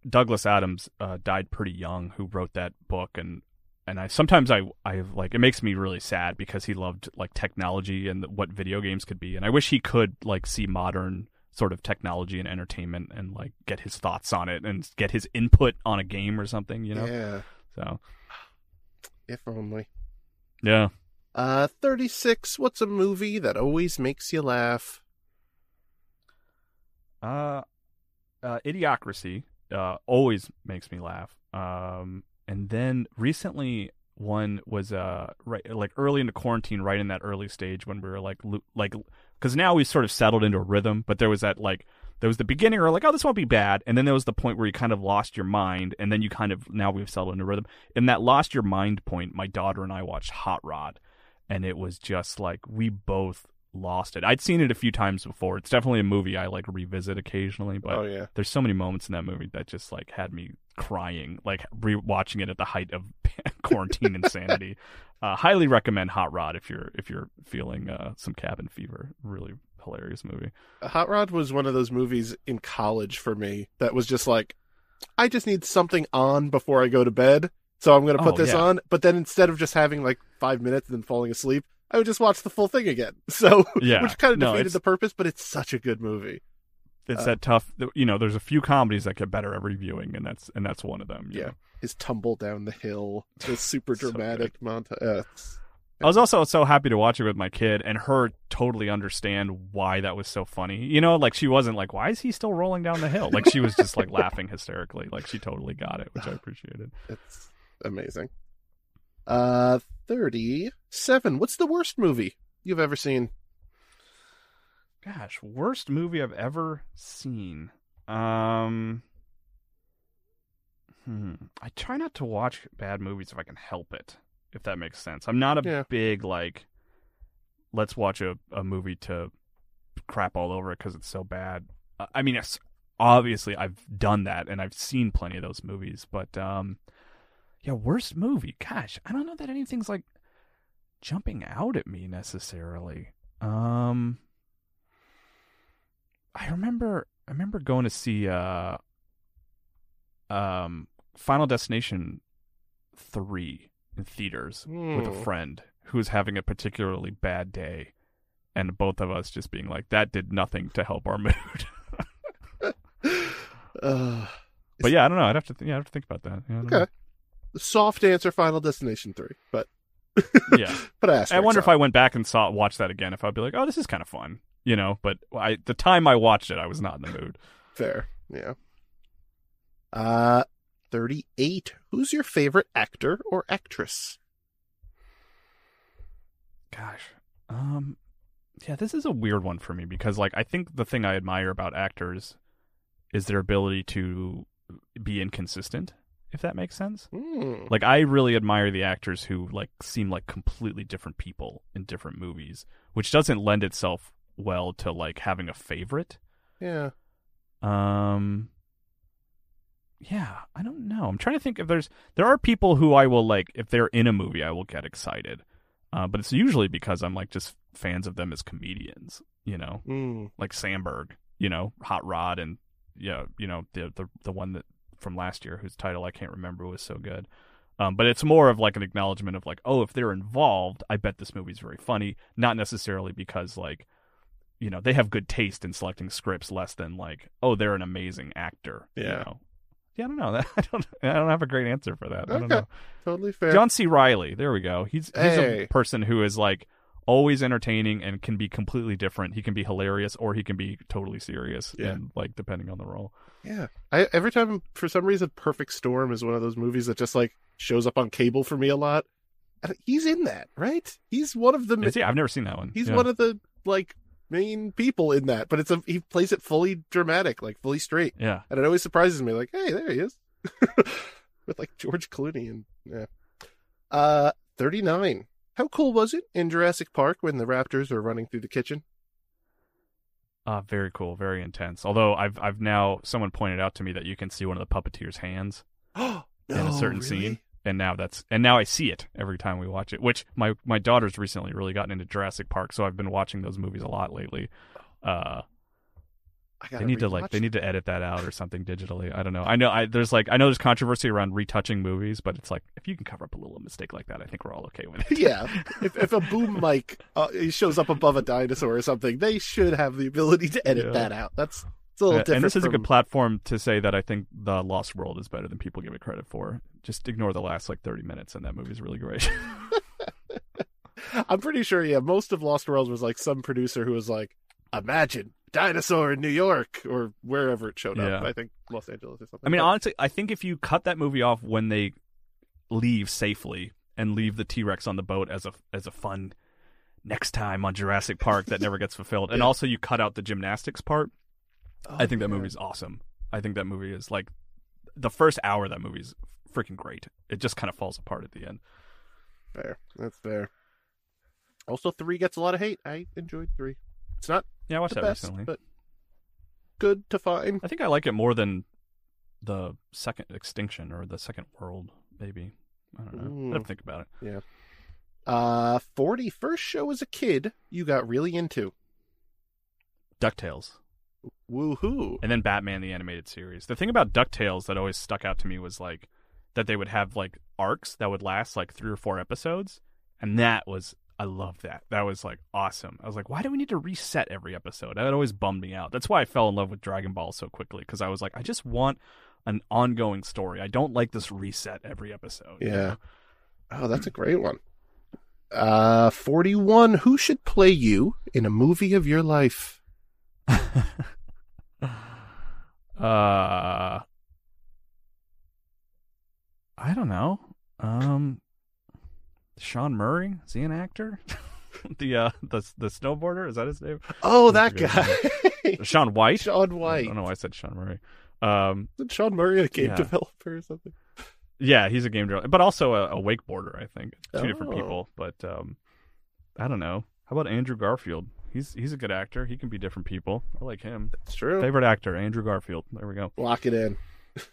Douglas Adams uh, died pretty young, who wrote that book, and and I sometimes I I like it makes me really sad because he loved like technology and what video games could be, and I wish he could like see modern sort of technology and entertainment and like get his thoughts on it and get his input on a game or something, you know. Yeah. So If only. yeah, Uh, 36. What's a movie that always makes you laugh? Uh, uh, Idiocracy uh, always makes me laugh. Um, and then recently one was uh right like early into quarantine, right in that early stage when we were like lo- like because now we sort of settled into a rhythm, but there was that like there was the beginning where like oh this won't be bad, and then there was the point where you kind of lost your mind, and then you kind of now we've settled into rhythm. In that lost your mind point, my daughter and I watched Hot Rod, and it was just like we both lost it. I'd seen it a few times before. It's definitely a movie I like revisit occasionally, but oh, yeah. there's so many moments in that movie that just like had me crying, like rewatching it at the height of quarantine insanity. Uh, highly recommend Hot Rod if you're if you're feeling uh, some cabin fever. Really hilarious movie. Hot Rod was one of those movies in college for me that was just like, I just need something on before I go to bed. So I'm going to put Oh, this yeah. on. But then instead of just having like five minutes and then falling asleep, I would just watch the full thing again. So, Yeah. which kind of No, defeated the purpose, but it's such a good movie. It's Uh, that tough. You know, there's a few comedies that get better every viewing, and that's and that's one of them. you Yeah. know? His tumble down the hill, the super So dramatic montage. Uh, I was also so happy to watch it with my kid and her totally understand why that was so funny. You know, like she wasn't like, "Why is he still rolling down the hill?" Like she was just like laughing hysterically. Like she totally got it, which I appreciated. It's amazing. Uh, thirty-seven. What's the worst movie you've ever seen? Gosh, worst movie I've ever seen. Um, hmm. I try not to watch bad movies if I can help it. If that makes sense. I'm not a Yeah. big like. Let's watch a, a movie to crap all over it because it's so bad. I mean, obviously I've done that and I've seen plenty of those movies, but um, yeah, worst movie. Gosh, I don't know that anything's like jumping out at me necessarily. Um, I remember I remember going to see uh um Final Destination 3 in theaters with a Hmm. friend who was having a particularly bad day and both of us just being like that did nothing to help our mood. Uh, but yeah, I don't know. I'd have to th- yeah, I'd have to think about that. Yeah, Okay. the soft answer, Final Destination three, but. Yeah. but asterisk I wonder if I went back and saw watched that again if I'd be like, "Oh, this is kind of fun." You know, but I the time I watched it, I was not in the mood. Fair. Yeah. Uh 38. Who's your favorite actor or actress? Gosh. Um yeah, this is a weird one for me because like I think the thing I admire about actors is their ability to be inconsistent, if that makes sense. Hmm. Like I really admire the actors who like seem like completely different people in different movies, which doesn't lend itself well to like having a favorite. Yeah. Um Yeah, I don't know. I'm trying to think if there's there are people who I will like if they're in a movie I will get excited. Uh, but it's usually because I'm like just fans of them as comedians, you know, Hmm. like Samberg, you know, Hot Rod, and yeah, you know the the the one that from last year whose title I can't remember was so good. Um, but it's more of like an acknowledgement of like, oh, if they're involved, I bet this movie's very funny. Not necessarily because like, you know, they have good taste in selecting scripts, less than like, oh, they're an amazing actor. you Yeah. know? Yeah, I don't know. I don't. I don't have a great answer for that. I don't Okay. know. Totally fair. John C. Reilly. There we go. He's he's Hey. a person who is like always entertaining and can be completely different. He can be hilarious or he can be totally serious. Yeah. And like depending on the role. Yeah. I every time for some reason Perfect Storm is one of those movies that just like shows up on cable for me a lot. And he's in that, right? He's one of the he? I've never seen that one. he's Yeah. one of the like main people in that, but it's a he plays it fully dramatic, like fully straight. Yeah. And it always surprises me like, "Hey, there he is." With like George Clooney and yeah. Uh 39. How cool was it in Jurassic Park when the raptors were running through the kitchen? Uh, very cool, very intense. Although I've I've now someone pointed out to me that you can see one of the puppeteers' hands Oh, in a certain scene, and now that's and now I see it every time we watch it. Which my my daughter's recently really gotten into Jurassic Park, so I've been watching those movies a lot lately. Uh, they need to like they need to edit that out or something digitally. I don't know. I know I there's like I know there's controversy around retouching movies, but it's like if you can cover up a little mistake like that, I think we're all okay with it. yeah, if if a boom mic uh, shows up above a dinosaur or something, they should have the ability to edit Yeah. that out. That's it's a little Uh, different. and this is a good platform to say that I think the Lost World is better than people give it credit for. Just ignore the last like 30 minutes, and that movie's really great. I'm pretty sure. Yeah, most of Lost World was like some producer who was like, "Imagine dinosaur in New York or wherever it showed Yeah. up." I think Los Angeles or something. I mean, But- honestly, I think if you cut that movie off when they leave safely and leave the T Rex on the boat as a as a fun next time on Jurassic Park that never gets fulfilled, and also you cut out the gymnastics part, Oh, I think that yeah. movie's awesome. I think that movie is like the first hour of that movie is freaking great. It just kind of falls apart at the end. fair. That's fair. Also, three gets a lot of hate. I enjoyed three. It's not Yeah, I watched that best, recently. but good to find. I think I like it more than the second Extinction or the Second World, maybe. I don't know. I have Ooh. to think about it. Yeah. Uh, 40 first show as a kid you got really into. DuckTales. Woohoo! and then Batman the animated series. The thing about DuckTales that always stuck out to me was like that they would have like arcs that would last like 3 or 4 episodes and that was I love that. That was like awesome. I was like, why do we need to reset every episode? That always bummed me out. That's why I fell in love with Dragon Ball so quickly because I was like, I just want an ongoing story. I don't like this reset every episode. you Yeah. know? Oh, that's a great one. Uh, 41. Who should play you in a movie of your life? uh I don't know. Um Sean Murray, is he an actor? the uh the the snowboarder, is that his name? Oh, that guy. Shaun White? Shaun White. I don't know why I said Sean Murray. Um Isn't Sean Murray a game Yeah. developer or something? yeah, he's a game developer, but also a, a wakeboarder, I think. Two different Oh. people, but um I don't know. How about Andrew Garfield? He's he's a good actor. He can be different people. I like him. It's true. Favorite actor, Andrew Garfield. There we go. Lock it in.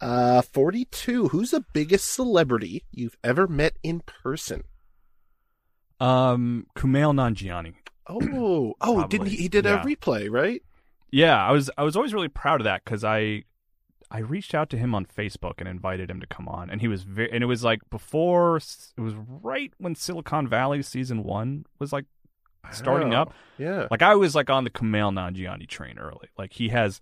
uh, 42. Who's the biggest celebrity you've ever met in person? Um Kumail Nanjiani. Oh, oh, didn't he? He did yeah. a replay, right? Yeah, I was I was always really proud of that because I I reached out to him on Facebook and invited him to come on, and he was very and it was like before it was right when Silicon Valley season one was like starting Oh, up. Yeah. Like I was like on the Kumail Nanjiani train early. Like he has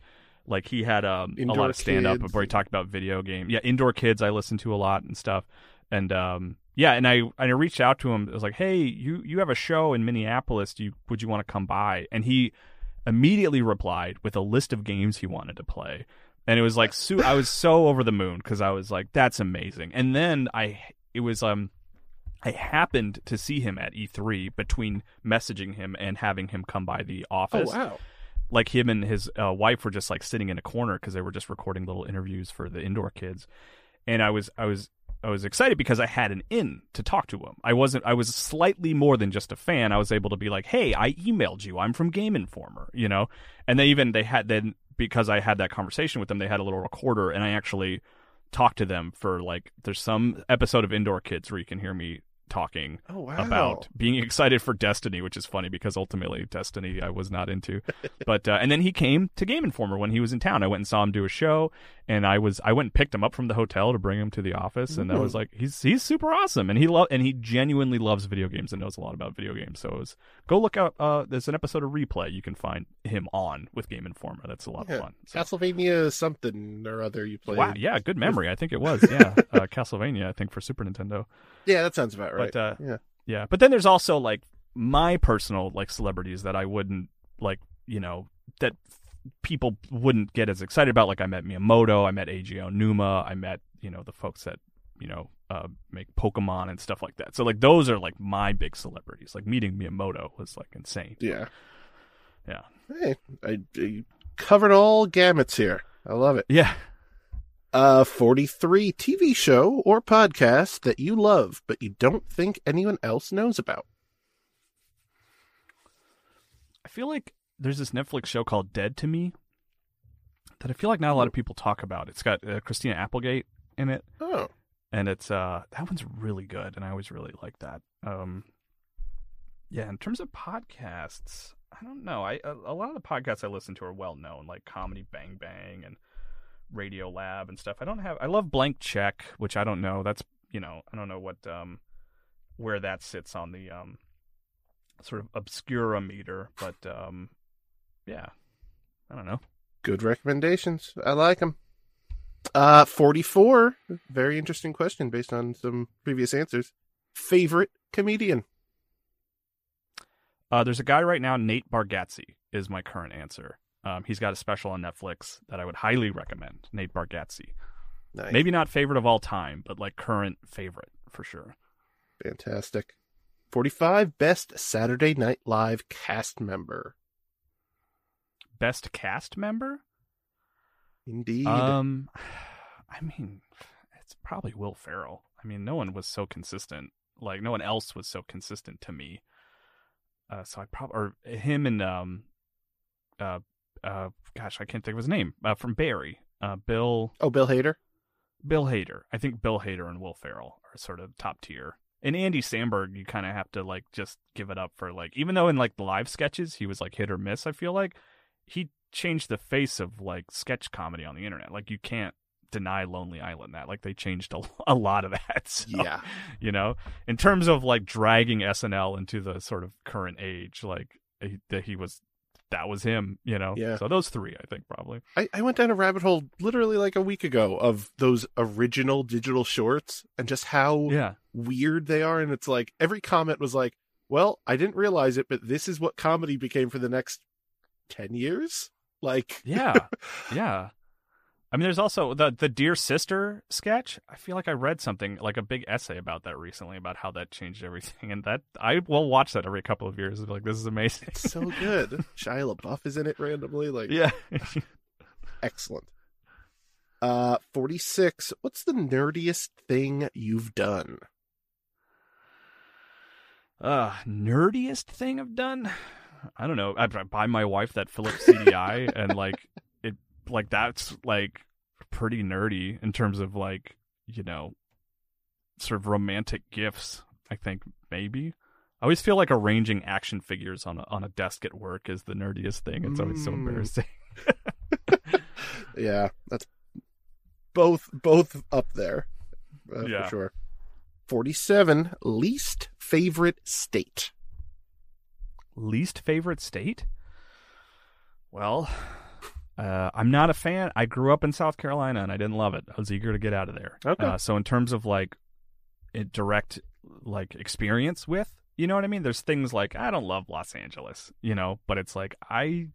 like he had um, a lot of stand up where he talked about video game. Yeah, indoor kids I listened to a lot and stuff. And um yeah, and I and I reached out to him. It was like, "Hey, you you have a show in Minneapolis. Do you would you want to come by?" And he immediately replied with a list of games he wanted to play. And it was like su- I was so over the moon cuz I was like, "That's amazing." And then I it was um I happened to see him at E3 between messaging him and having him come by the office. Oh, office. wow. Like him and his uh, wife were just like sitting in a corner because they were just recording little interviews for the indoor kids, and I was I was I was excited because I had an in to talk to him. I wasn't I was slightly more than just a fan. I was able to be like, "Hey, I emailed you. I'm from Game Informer," you know. And they even they had then because I had that conversation with them, they had a little recorder, and I actually talked to them for like there's some episode of Indoor Kids where you can hear me talking Oh, wow. about being excited for Destiny, which is funny because ultimately Destiny I was not into. but uh, and then he came to Game Informer when he was in town. I went and saw him do a show, and I was I went and picked him up from the hotel to bring him to the office, and that was like he's he's super awesome, and he love and he genuinely loves video games and knows a lot about video games. So it was go look out. Uh, there's an episode of Replay you can find him on with Game Informer. That's a lot Yeah. of fun. So- Castlevania something or other you played. Wow, yeah, good memory. I think it was yeah, uh, Castlevania. I think for Super Nintendo. Yeah, that sounds about right. But, uh, yeah. Yeah, but then there's also like my personal like celebrities that I wouldn't like, you know, that people wouldn't get as excited about. Like I met Miyamoto, I met Eiji Aonuma, I met you know the folks that you know uh, make Pokemon and stuff like that. So like those are like my big celebrities. Like meeting Miyamoto was like insane. Yeah. Yeah. Hey, I, I covered all gamuts here. I love it. Yeah. Uh, 43 TV show or podcast that you love, but you don't think anyone else knows about. I feel like there's this Netflix show called Dead to Me that I feel like not a lot of people talk about. It's got uh, Christina Applegate in it. Oh, and it's uh that one's really good and i always really like that. Um yeah in terms of podcasts i don't know. I a, a lot of the podcasts i listen to are well known like comedy bang bang and radio lab and stuff. I don't have i love blank check which i don't know. That's you know i don't know what um where that sits on the um sort of obscura meter but um yeah i don't know good recommendations. I like them. Uh, 44. Very interesting question based on some previous answers. Favorite comedian? Uh, there's a guy right now, Nate Bargatze, is my current answer. Um, he's got a special on Netflix that I would highly recommend. Nate Bargatze. Nice. Maybe not favorite of all time, but like current favorite for sure. Fantastic. 45. Best Saturday Night Live cast member. Best cast member? Indeed. Um, I mean, it's probably Will Ferrell. I mean, no one was so consistent. Like no one else was so consistent to me. Uh, so I probably or him and um, uh, uh, gosh, I can't think of his name. Uh, from Barry, uh, Bill. oh, Bill Hader. Bill Hader. I think Bill Hader and Will Ferrell are sort of top tier. And Andy Samberg, you kind of have to like just give it up for like, even though in like the live sketches he was like hit or miss. I feel like he changed the face of like sketch comedy on the internet. Like you can't deny Lonely Island that. Like they changed a, a lot of that. So, Yeah. you know, in terms of like dragging SNL into the sort of current age, like he, that he was that was him, you know. Yeah. So those three, I think, probably. I, I went down a rabbit hole literally like a week ago of those original digital shorts and just how Yeah. weird they are. And it's like every comment was like, well, I didn't realize it, but this is what comedy became for the next 10 years. Like, Yeah. yeah. I mean, there's also the the dear sister sketch. I feel like I read something like a big essay about that recently about how that changed everything, and that I will watch that every couple of years. Like this is amazing. it's so good. Shia LaBeouf is in it randomly. Like, yeah. excellent. Uh, 46. What's the nerdiest thing you've done? Uh, nerdiest thing I've done? I don't know. I, I buy my wife that Philips CDI, and like it, like that's like pretty nerdy in terms of like you know, sort of romantic gifts. I think maybe. I always feel like arranging action figures on a, on a desk at work is the nerdiest thing. It's always so Mm. embarrassing. Yeah, that's both both up there uh, Yeah. for sure. 47. Least favorite state. Least favorite state? Well, uh, I'm not a fan. I grew up in South Carolina and I didn't love it. I was eager to get out of there. Okay. Uh, so in terms of like direct like experience with, you know what I mean? There's things like I don't love Los Angeles, you know, but it's like I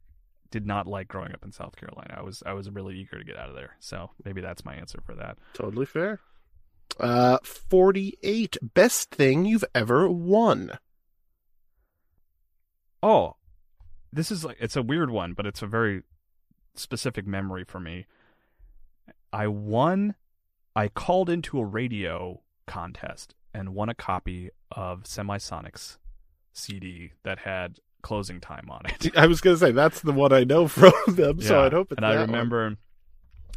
did not like growing up in South Carolina. I was I was really eager to get out of there. So maybe that's my answer for that. Totally fair. Uh, 48. Best thing you've ever won. Oh, this is like it's a weird one, but it's a very specific memory for me. I won. I called into a radio contest and won a copy of Semisonics CD that had closing time on it. I was going to say, that's the one I know from them, so I'd hope it's and I remember one.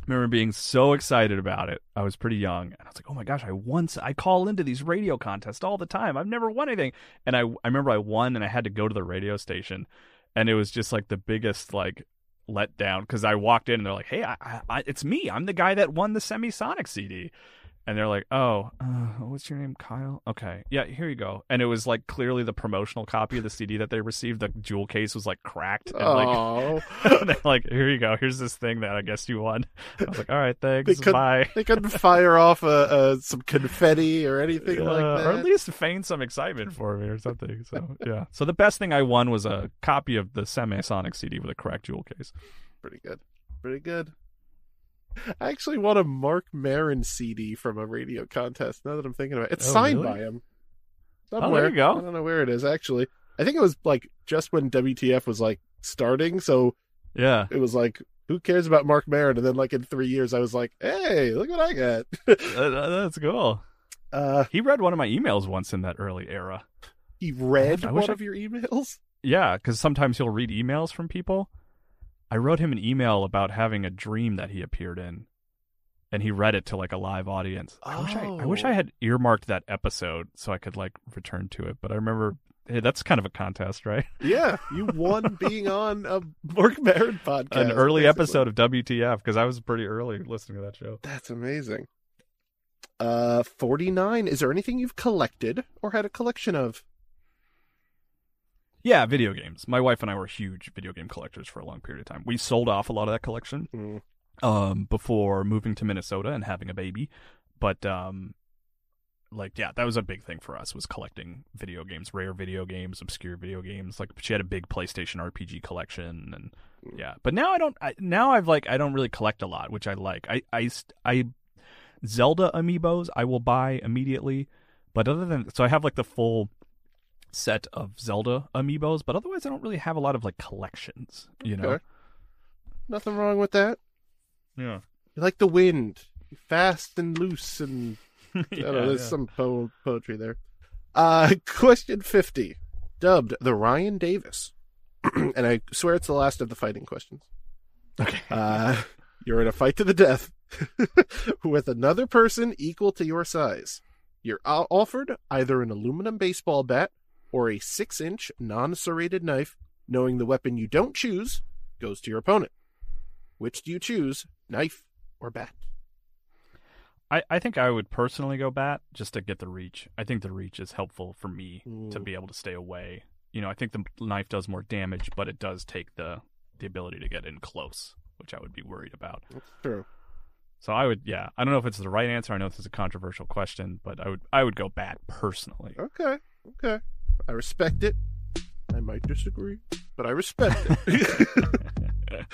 Remember being so excited about it. I was pretty young, and I was like, "Oh my gosh, I once I call into these radio contests all the time. I've never won anything." And I I remember I won, and I had to go to the radio station, and it was just like the biggest like letdown because I walked in and they're like, "Hey, I, I, it's me. I'm the guy that won the Semisonic CD." And they're like, "Oh, uh, what's your name, Kyle? Okay, yeah, here you go." And it was like clearly the promotional copy of the CD that they received. The jewel case was like cracked, and like Oh, they're like, here you go. Here's this thing that I guess you won. I was like, all right, thanks. could- Bye. they couldn't fire off uh, uh, some confetti or anything like that. or at least feign some excitement for me or something. So yeah. So the best thing I won was a copy of the Semisonic CD with a cracked jewel case. Pretty good. Pretty good. I actually want a Marc Maron CD from a radio contest. Now that I'm thinking about it, it's Oh, signed really? by him. Oh, there Somewhere. you go. I don't know where it is actually. I think it was like just when WTF was like starting, so Yeah. it was like, who cares about Marc Maron? And then like in three years, I was like, hey, look what I got. Uh, that's cool. uh, He read one of my emails once in that early era. he read I one I- of your emails. Yeah, because sometimes he'll read emails from people. I wrote him an email about having a dream that he appeared in, and he read it to like a live audience. I wish I, I wish Oh. I had earmarked that episode so I could like return to it. But I remember, hey, that's kind of a contest, right? Yeah, you won being on a Marc Maron podcast. An early basically. episode of WTF because I was pretty early listening to that show. That's amazing. Uh, 49. Is there anything you've collected or had a collection of? Yeah, video games. My wife and I were huge video game collectors for a long period of time. We sold off a lot of that collection Mm. um, before moving to Minnesota and having a baby. But um, like, yeah, that was a big thing for us was collecting video games, rare video games, obscure video games. Like, she had a big PlayStation RPG collection, and yeah. But now I don't. I, now I've like I don't really collect a lot, which I like. I I I Zelda amiibos I will buy immediately, but other than so I have like the full set of Zelda amiibos, but otherwise I don't really have a lot of like collections. You know. Okay. Nothing wrong with that. Yeah. You like the wind, fast and loose, and I don't know, there's yeah. some po- poetry there. Uh, question 50, dubbed the Ryan Davis. and I swear it's the last of the fighting questions. Okay. Uh, you're in a fight to the death with another person equal to your size. You're offered either an aluminum baseball bat or a six inch non serrated knife, knowing the weapon you don't choose goes to your opponent. Which do you choose, knife or bat? I, I think I would personally go bat just to get the reach. I think the reach is helpful for me to Mm. be able to stay away. you know, I think the knife does more damage, but it does take the the ability to get in close, which I would be worried about. That's true. So I would, yeah, I don't know if it's the right answer. I know this is a controversial question, but I would I would go bat personally. Okay. Okay. I respect it. I might disagree, but I respect it.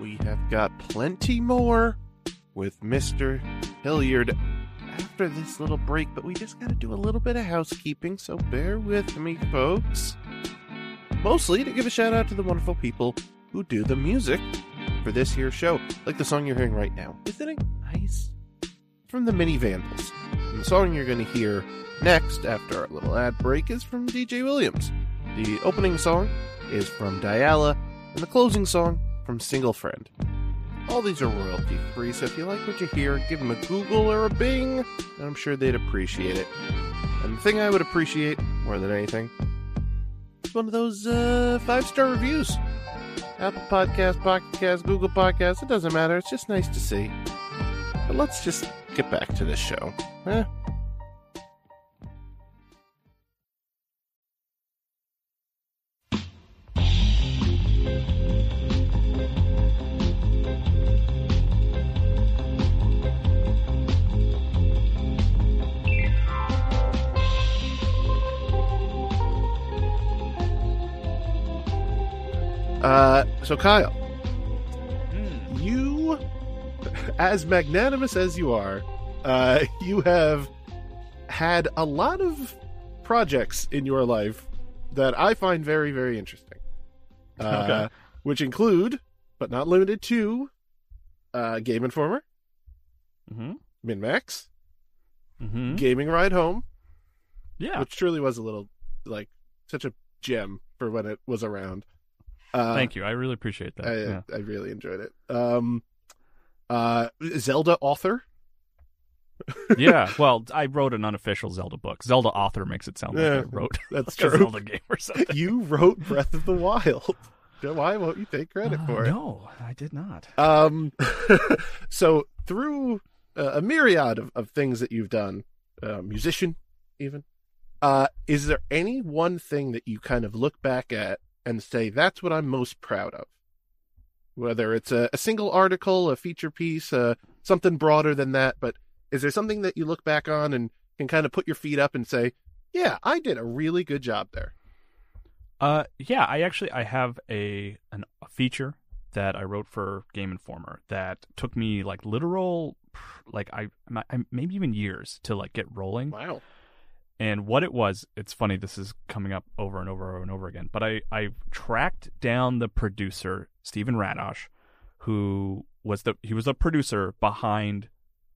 we have got plenty more with Mr. Hilliard after this little break, but we just got to do a little bit of housekeeping, so bear with me, folks. Mostly to give a shout out to the wonderful people who do the music for this here show, like the song you're hearing right now. Isn't it nice? From the Mini Vandals. And the song you're going to hear next, after our little ad break, is from DJ Williams. The opening song is from Diala, and the closing song from Single Friend. All these are royalty free, so if you like what you hear, give them a Google or a Bing, and I'm sure they'd appreciate it. And the thing I would appreciate more than anything is one of those uh, five star reviews. Apple Podcast, Pocket Cast, Google Podcast, it doesn't matter. It's just nice to see. But let's just get back to this show. Eh? Uh, so Kyle, as magnanimous as you are, uh, you have had a lot of projects in your life that I find very, very interesting. Uh, Okay. Which include, but not limited to, uh, Game Informer, Mm-hmm. MinMax, Mm-hmm. Gaming Ride Home, Yeah. which truly was a little like such a gem for when it was around. Uh, Thank you. I really appreciate that. I, yeah. I really enjoyed it. Um, uh, Zelda author. yeah. Well, I wrote an unofficial Zelda book. Zelda author makes it sound like Yeah, I wrote That's like a true. Zelda game or something. you wrote Breath of the Wild. Why won't you take credit Uh, for it? No, I did not. Um, so through uh, a myriad of, of things that you've done, uh, musician even, uh, is there any one thing that you kind of look back at and say that's what I'm most proud of? Whether it's a, a single article, a feature piece, uh, something broader than that, but is there something that you look back on and can kind of put your feet up and say, "Yeah, I did a really good job there." Uh, yeah, I actually I have a an, a feature that I wrote for Game Informer that took me like literal, like I, I maybe even years to like get rolling. Wow. And what it was, it's funny. This is coming up over and over and over again. But I I tracked down the producer Stephen Radosh, who was the he was the producer behind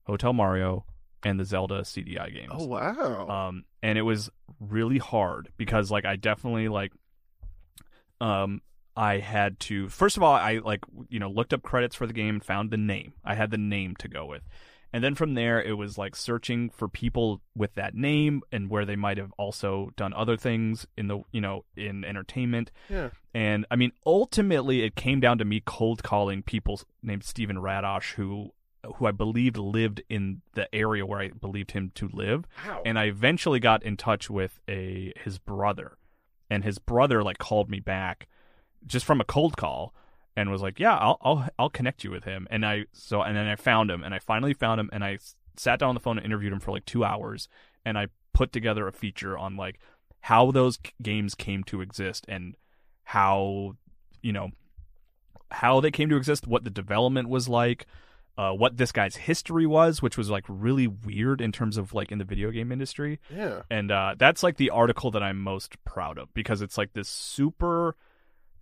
Hotel Mario and the Zelda CDI games. Oh wow. Um, and it was really hard because like I definitely like, um, I had to first of all I like you know looked up credits for the game and found the name. I had the name to go with. And then from there, it was like searching for people with that name and where they might have also done other things in the, you know, in entertainment. yeah. And I mean, ultimately, it came down to me cold calling people named Stephen Radosh, who, who I believed lived in the area where I believed him to live. Wow. And I eventually got in touch with a his brother, and his brother like called me back, just from a cold call, and was like, "Yeah, I'll I'll I'll connect you with him." And I so and then I found him, and I finally found him, and I sat down on the phone and interviewed him for like two hours, and I put together a feature on like how those games came to exist and how you know how they came to exist, what the development was like, uh, what this guy's history was, which was like really weird in terms of like in the video game industry. yeah. And uh, that's like the article that I'm most proud of because it's like this super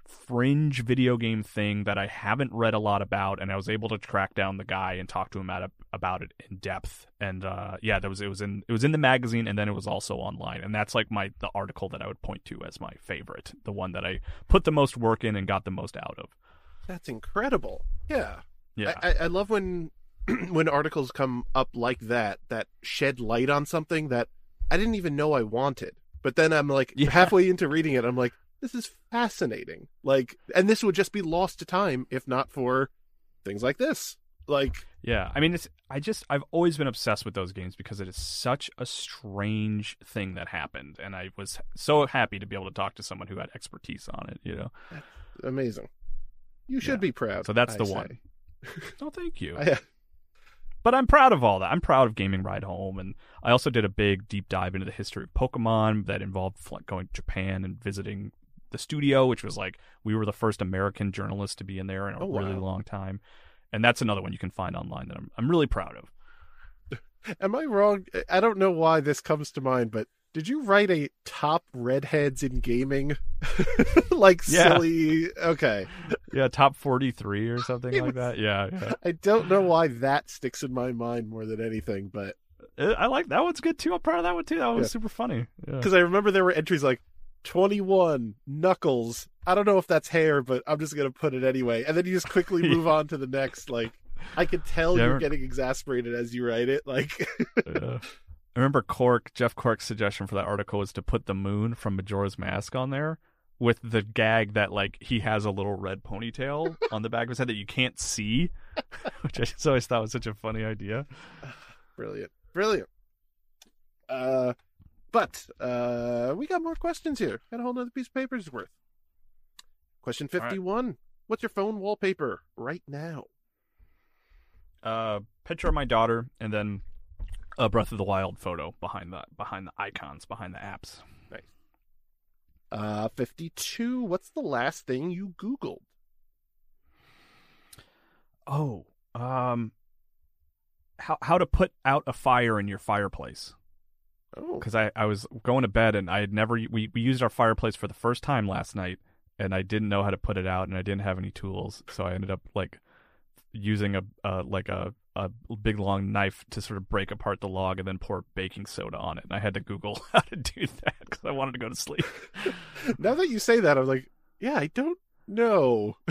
fringe video game thing that I haven't read a lot about, and I was able to track down the guy and talk to him at, about it in depth. And uh, yeah, that was it was in it was in the magazine, and then it was also online, and that's like my the article that I would point to as my favorite, the one that I put the most work in and got the most out of. That's incredible. Yeah. Yeah, I, I, love when when articles come up like that that shed light on something that I didn't even know I wanted. But then I'm like Yeah. halfway into reading it, I'm like, this is fascinating. Like, and this would just be lost to time if not for things like this. Like, Yeah, I mean, it's I just I've always been obsessed with those games because it is such a strange thing that happened, and I was so happy to be able to talk to someone who had expertise on it. You know, Amazing. You should Yeah. be proud. so that's I the say. one. oh, thank you. I- uh, but I'm proud of all that. I'm proud of Gaming Ride Home, and I also did a big deep dive into the history of Pokemon that involved going to Japan and visiting the studio, which was like we were the first American journalists to be in there in a Oh, really wow. long time, and that's another one you can find online that I'm I'm really proud of. Am I wrong? I don't know why this comes to mind, but did you write a top redheads in gaming? like Yeah. silly. Okay. Yeah, top 43 or something like that. Yeah, yeah. I don't know why that sticks in my mind more than anything, but Uh, I like that one's good too. I'm proud of that one too. That one was Yeah. super funny. Yeah. because I remember there were entries like 21 knuckles. I don't know if that's hair, but I'm just gonna put it anyway. And then you just quickly move on to the next. Like I can tell Yeah, you're re- getting exasperated as you write it. Like Yeah. I remember Cork, Jeff Cork's suggestion for that article was to put the moon from Majora's Mask on there with the gag that like he has a little red ponytail on the back of his head that you can't see, which I just always thought was such a funny idea. brilliant, brilliant. Uh, but uh, we got more questions here. Got a whole nother piece of paper's worth. Question All right. 51. What's your phone wallpaper right now? Uh, picture of my daughter and then a Breath of the Wild photo behind the behind the icons behind the apps. Uh, 52. What's the last thing you Googled? Oh, um, how how to put out a fire in your fireplace? Oh, because I, I was going to bed and I had never we, we used our fireplace for the first time last night and I didn't know how to put it out and I didn't have any tools so I ended up like using a uh, like a a big long knife to sort of break apart the log and then pour baking soda on it and I had to Google how to do that because I wanted to go to sleep. now that you say that, I'm like, yeah, I don't know.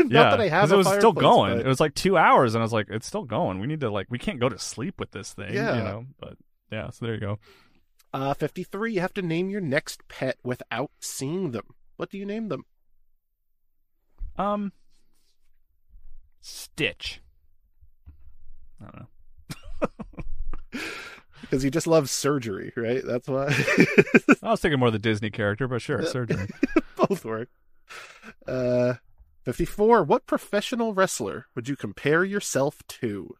Not yeah, that I have. a it was still going. but- It was like two hours and I was like, it's still going. We need to like we can't go to sleep with this thing. Yeah. you know. But yeah, so there you go. Uh, 53. You have to name your next pet without seeing them. What do you name them? Um, Stitch. I don't know. Because he just loves surgery, right? That's why. I was thinking more of the Disney character, but sure, surgery. Both work. Uh, 54. What professional wrestler would you compare yourself to?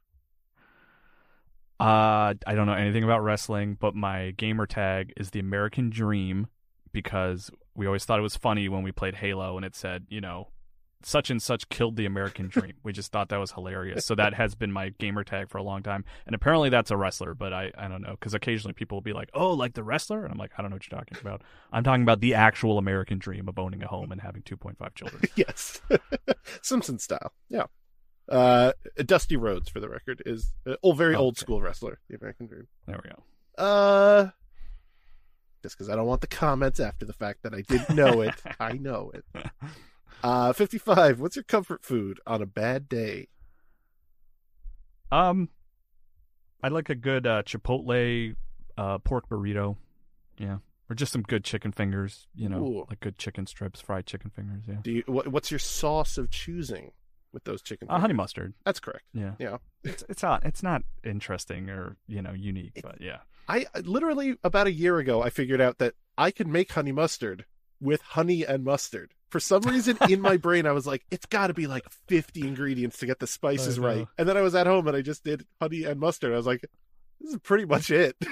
Uh, I don't know anything about wrestling, but my gamer tag is the American Dream because we always thought it was funny when we played Halo and it said, you know, such and such killed the American Dream. we just thought that was hilarious. So that has been my gamer tag for a long time. And apparently that's a wrestler, but I, I don't know because occasionally people will be like, oh, like the wrestler? And I'm like, I don't know what you're talking about. I'm talking about the actual American Dream of owning a home and having 2.5 children. yes. Simpson style. Yeah. Uh, Dusty Rhodes, for the record, is uh, old, very Oh, old okay. school wrestler, the American Dream. There we go. Uh, just because I don't want the comments after the fact that I didn't know it. I know it. Uh, 55. What's your comfort food on a bad day? Um, I'd like a good uh, Chipotle uh, pork burrito. Yeah. Or just some good chicken fingers, you know, Ooh. like good chicken strips, fried chicken fingers. Yeah. Do you? What, what's your sauce of choosing with those chicken? Uh, honey mustard. That's correct. Yeah. Yeah. It's it's not it's not interesting or you know unique, but yeah. I literally about a year ago I figured out that I could make honey mustard with honey and mustard. For some reason in my brain I was like, it's got to be like 50 ingredients to get the spices right. And then I was at home and I just did honey and mustard. I was like, this is pretty much it.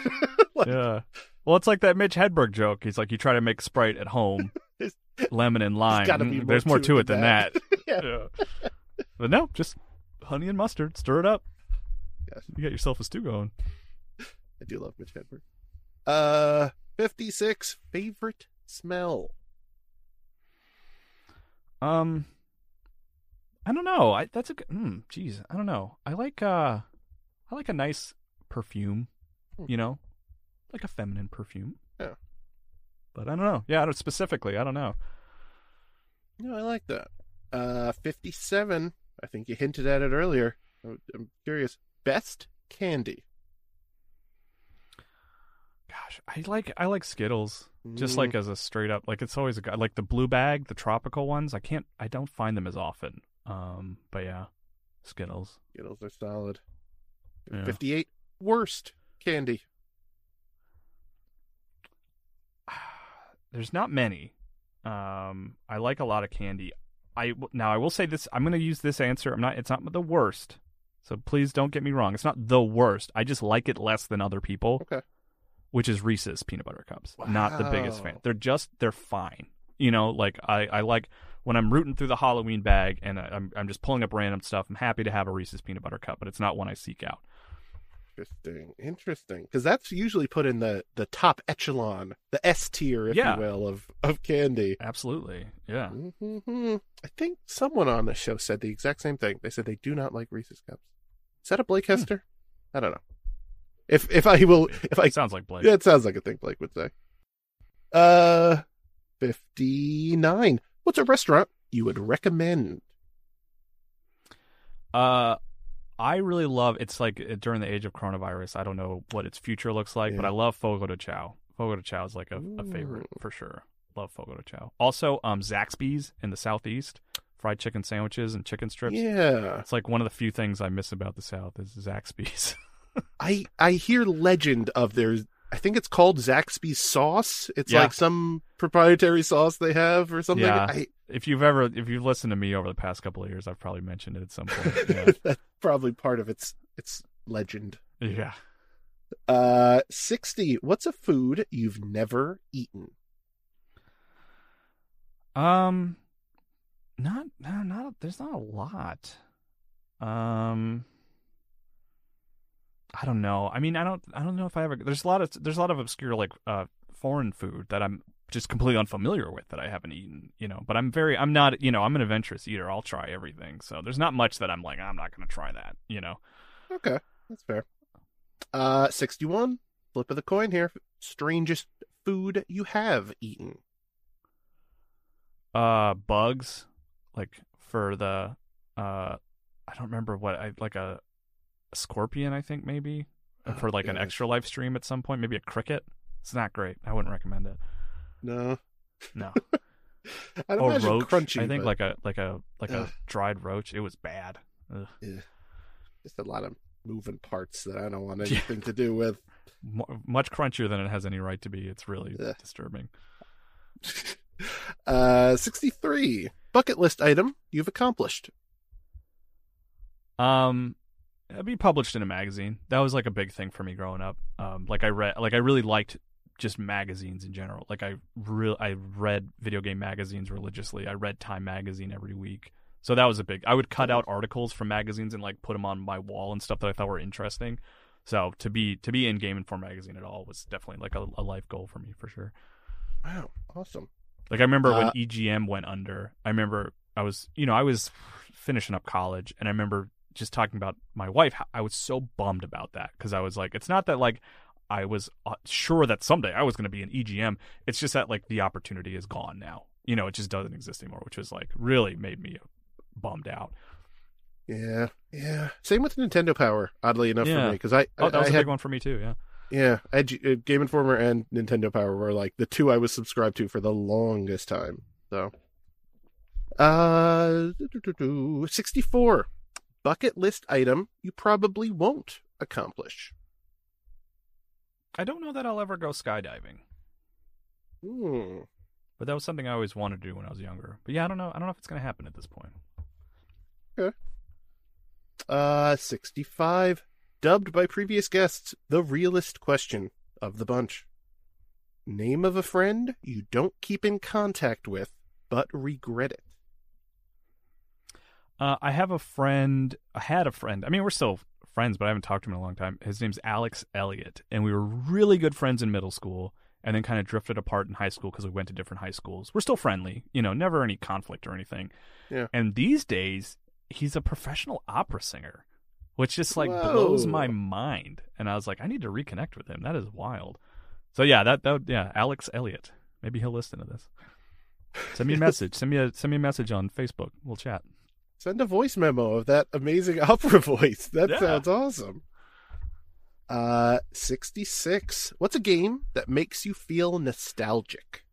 Like, Yeah. Well, it's like that Mitch Hedberg joke. He's like, you try to make Sprite at home, lemon and lime. Mm, more There's more to it it than than that. Yeah. Yeah. But no, just honey and mustard. Stir it up. Yes. You got yourself a stew going. I do love Mitch Hedberg. Uh 56 favorite smell. Um, I don't know. I that's a good. Mm, geez, I don't know. I like uh, I like a nice perfume. Hmm. You know, like a feminine perfume. Yeah. But I don't know. Yeah, I don't specifically. I don't know. No, I like that. Uh 57. I think you hinted at it earlier. I'm curious. Best candy. Gosh, I like I like Skittles. Just Mm. like as a straight up, like it's always a guy like the blue bag, the tropical ones. I can't, I don't find them as often. Um, but yeah, Skittles. Skittles are solid. Yeah. 58. Worst candy. There's not many. Um, I like a lot of candy. I now I will say this. I'm going to use this answer. I'm not. It's not the worst. So please don't get me wrong. It's not the worst. I just like it less than other people. Okay. Which is Reese's peanut butter cups. Not the biggest fan. They're just they're fine. You know, like I, I like when I'm rooting through the Halloween bag and I- I'm I'm just pulling up random stuff. I'm happy to have a Reese's peanut butter cup, but it's not one I seek out. Interesting. Interesting. Because that's usually put in the, the top echelon, the S tier, if Yeah. you will, of, of candy. Absolutely. Yeah. hmm I think someone on the show said the exact same thing. They said they do not like Reese's cups. Is that a Blake Hester? I don't know. If if I will, if I Sounds like Blake. yeah, it sounds like a thing Blake would say. Uh, fifty nine. What's a restaurant you would recommend? Uh, I really love. It's like uh, during the age of coronavirus. I don't know what its future looks like, but I love Fogo de Chao. Fogo de Chao is like a, a favorite for sure. Love Fogo de Chao. Also, um, Zaxby's in the southeast, fried chicken sandwiches and chicken strips. Yeah, It's like one of the few things I miss about the South is Zaxby's. I I hear legend of there's. I think it's called Zaxby's sauce. It's Yeah. like some proprietary sauce they have or something. Yeah. I, if you've ever, if you've listened to me over the past couple of years, I've probably mentioned it at some point. Yeah. that's probably part of its its legend. yeah. Uh, sixty. What's a food you've never eaten? Um, not no not there's not a lot. Um, I don't know. I mean, I don't I don't know if I ever. There's a lot of there's a lot of obscure like uh foreign food that I'm just completely unfamiliar with that I haven't eaten. You know, but I'm very I'm not you know I'm an adventurous eater. I'll try everything. So there's not much that I'm like I'm not gonna try that. You know. Okay, that's fair. Uh, sixty-one. Flip of the coin here. Strangest food you have eaten. Uh, bugs, like for the uh, I don't remember what I like a scorpion. I think maybe Oh, for like an extra live stream at some point. Maybe a cricket. It's not great. I wouldn't recommend it. No, No. I don't or imagine roach. crunchy. I think but like a like a like Ugh. a dried roach. It was bad. Ugh. just a lot of moving parts that I don't want anything to do with. Mu- much crunchier than it has any right to be. It's really Ugh. disturbing. uh, sixty-three. Bucket list item you've accomplished. Um, be published in a magazine. That was like a big thing for me growing up. Um, like I read, like I really liked just magazines in general. Like I real, I read video game magazines religiously. I read Time magazine every week. So that was a big. I would cut out articles from magazines and like put them on my wall and stuff that I thought were interesting. So to be to be in Game Informer magazine at all was definitely like a, a life goal for me for sure. Wow, awesome. Like I remember when Uh, EGM went under. I remember I was, you know, I was finishing up college, and I remember just talking about my wife. I was so bummed about that because I was like, it's not that like I was uh, sure that someday I was going to be an EGM. It's just that like the opportunity is gone now. You know, it just doesn't exist anymore, which was like really made me bummed out. Yeah, yeah. Same with Nintendo Power. Oddly enough, for me, because I, Oh, that I, was I a had big one for me too. Yeah. Yeah, I had, uh, Game Informer and Nintendo Power were like the two I was subscribed to for the longest time. So, uh, sixty-four bucket list item you probably won't accomplish. I don't know that I'll ever go skydiving, Hmm. but that was something I always wanted to do when I was younger. But yeah, I don't know. I don't know if it's going to happen at this point. Okay. Uh, sixty-five. Dubbed by previous guests the realist question of the bunch. Name of a friend you don't keep in contact with, but regret it. Uh, I have a friend. I had a friend. I mean, we're still friends, but I haven't talked to him in a long time. His name's Alex Elliott, and we were really good friends in middle school, and then kind of drifted apart in high school because we went to different high schools. We're still friendly, you know, never any conflict or anything. Yeah. And these days, he's a professional opera singer, which just like blows my mind. And I was like, I need to reconnect with him. That is wild. So yeah, that that yeah, Alex Elliott. Maybe he'll listen to this. Send me a message. Send me a send me a message on Facebook. We'll chat. Send a voice memo of that amazing opera voice. That Yeah. sounds awesome. Uh, 66. What's a game that makes you feel nostalgic?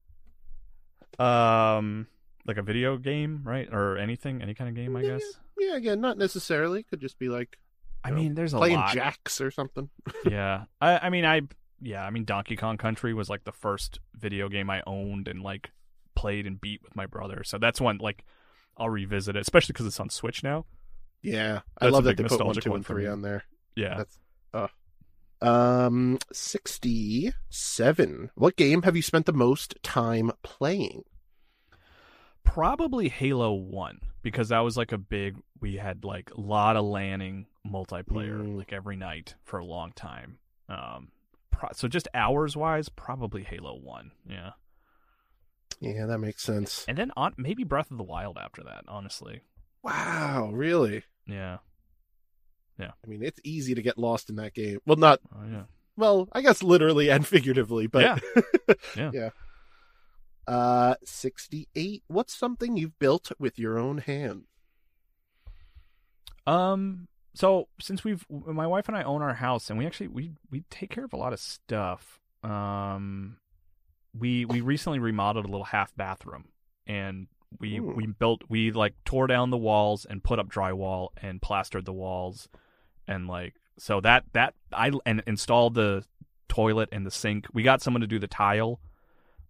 Um, like a video game, right? Or anything, any kind of game, I Yeah. guess. Yeah, again, not necessarily. Could just be like I know, mean, there's a playing lot. jacks or something. yeah, I, I mean, I yeah, I mean, Donkey Kong Country was like the first video game I owned and like played and beat with my brother. So that's one like I'll revisit it, especially because it's on Switch now. Yeah, I love that they put one, nostalgic two, one and three on there. Yeah, That's uh, um sixty-seven. What game have you spent the most time playing? probably Halo One because that was like a big. We had like a lot of landing multiplayer Mm. like every night for a long time. Um, pro- so just hours wise, probably Halo One. Yeah, Yeah, that makes sense. and then on maybe Breath of the Wild after that. Honestly, Wow, really? yeah, Yeah. I mean, it's easy to get lost in that game. Well, not oh yeah. well, I guess literally and figuratively, but Yeah. Yeah. yeah. Uh, sixty-eight. What's something you've built with your own hand? Um. So since we've my wife and I own our house, and we actually we we take care of a lot of stuff. Um, we we recently remodeled a little half bathroom, and we Ooh. we built we like tore down the walls and put up drywall and plastered the walls, and like so that that I and installed the toilet and the sink. We got someone to do the tile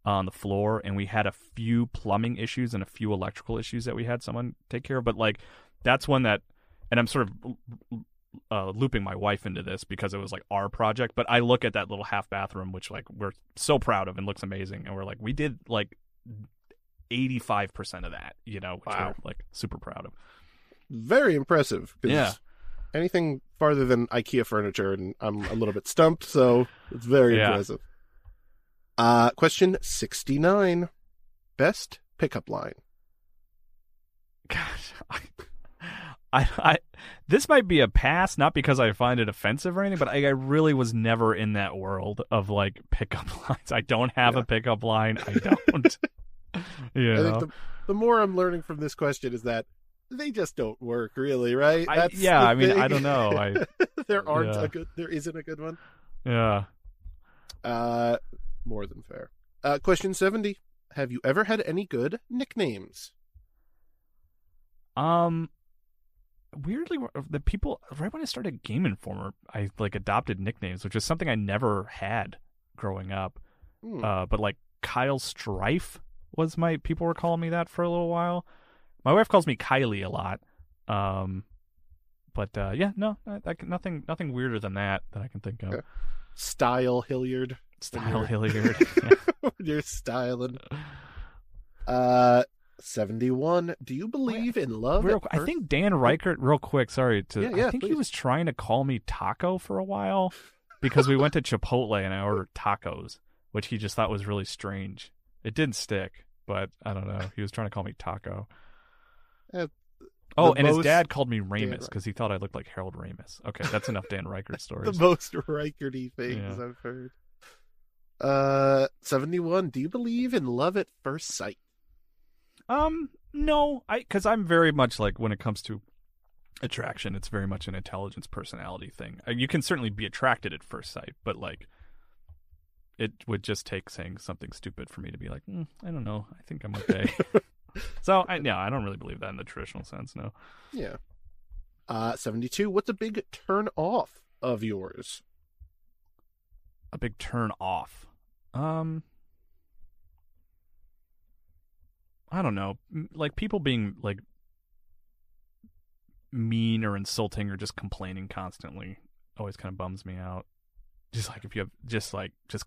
on the floor, and we had a few plumbing issues and a few electrical issues that we had someone take care of. But like that's one that and I'm sort of uh, looping my wife into this because it was like our project. But I look at that little half bathroom, which like we're so proud of and looks amazing, and we're like, we did like 85 percent of that, you know, which Wow. we're like super proud of. Very impressive. Yeah. Anything farther than IKEA furniture, and I'm a little bit stumped. So it's very Yeah. impressive. Uh, question sixty-nine. Best pickup line. Gosh, I, I, I, this might be a pass, not because I find it offensive or anything, but I, I really was never in that world of like pickup lines. I don't have Yeah. a pickup line. I don't. yeah. I think the, the more I'm learning from this question is that they just don't work, really, right? I- yeah, I mean, I don't know. I there aren't Yeah. a good. There isn't a good one. yeah. Uh, more than fair. Uh, question seventy. Have you ever had any good nicknames? Um, weirdly, the people right when I started Game Informer, I like adopted nicknames, which is something I never had growing up. Hmm. Uh, but like Kyle Strife was my people were calling me that for a little while. My wife calls me Kylie a lot. Um, but uh, yeah, no, I, I nothing, nothing weirder than that that I can think of. Style Hilliard. Style Hilliard. you're styling. Uh, seventy-one. Do you believe in love? Real, I think Dan Ryckert, real quick, sorry to. Yeah, yeah, I think he was trying to call me Taco for a while because we went to Chipotle and I ordered tacos, which he just thought was really strange. It didn't stick, but I don't know. He was trying to call me Taco. Uh, oh, and his dad called me Ramis because he thought I looked like Harold Ramis Okay, that's enough Dan Ryckert stories. the most Rikerty things Yeah. I've heard. Uh, seventy-one. Do you believe in love at first sight? Um, no, I because I'm very much like when it comes to attraction, it's very much an intelligence personality thing. Uh, You can certainly be attracted at first sight, but like it would just take saying something stupid for me to be like, mm, I don't know, I think I'm okay. so I no, I don't really believe that in the traditional sense. No, Yeah. Uh, seventy-two. What's a big turn off of yours? a big turn off. Um. I don't know, like people being like mean or insulting or just complaining constantly always kind of bums me out. Just like if you have just like just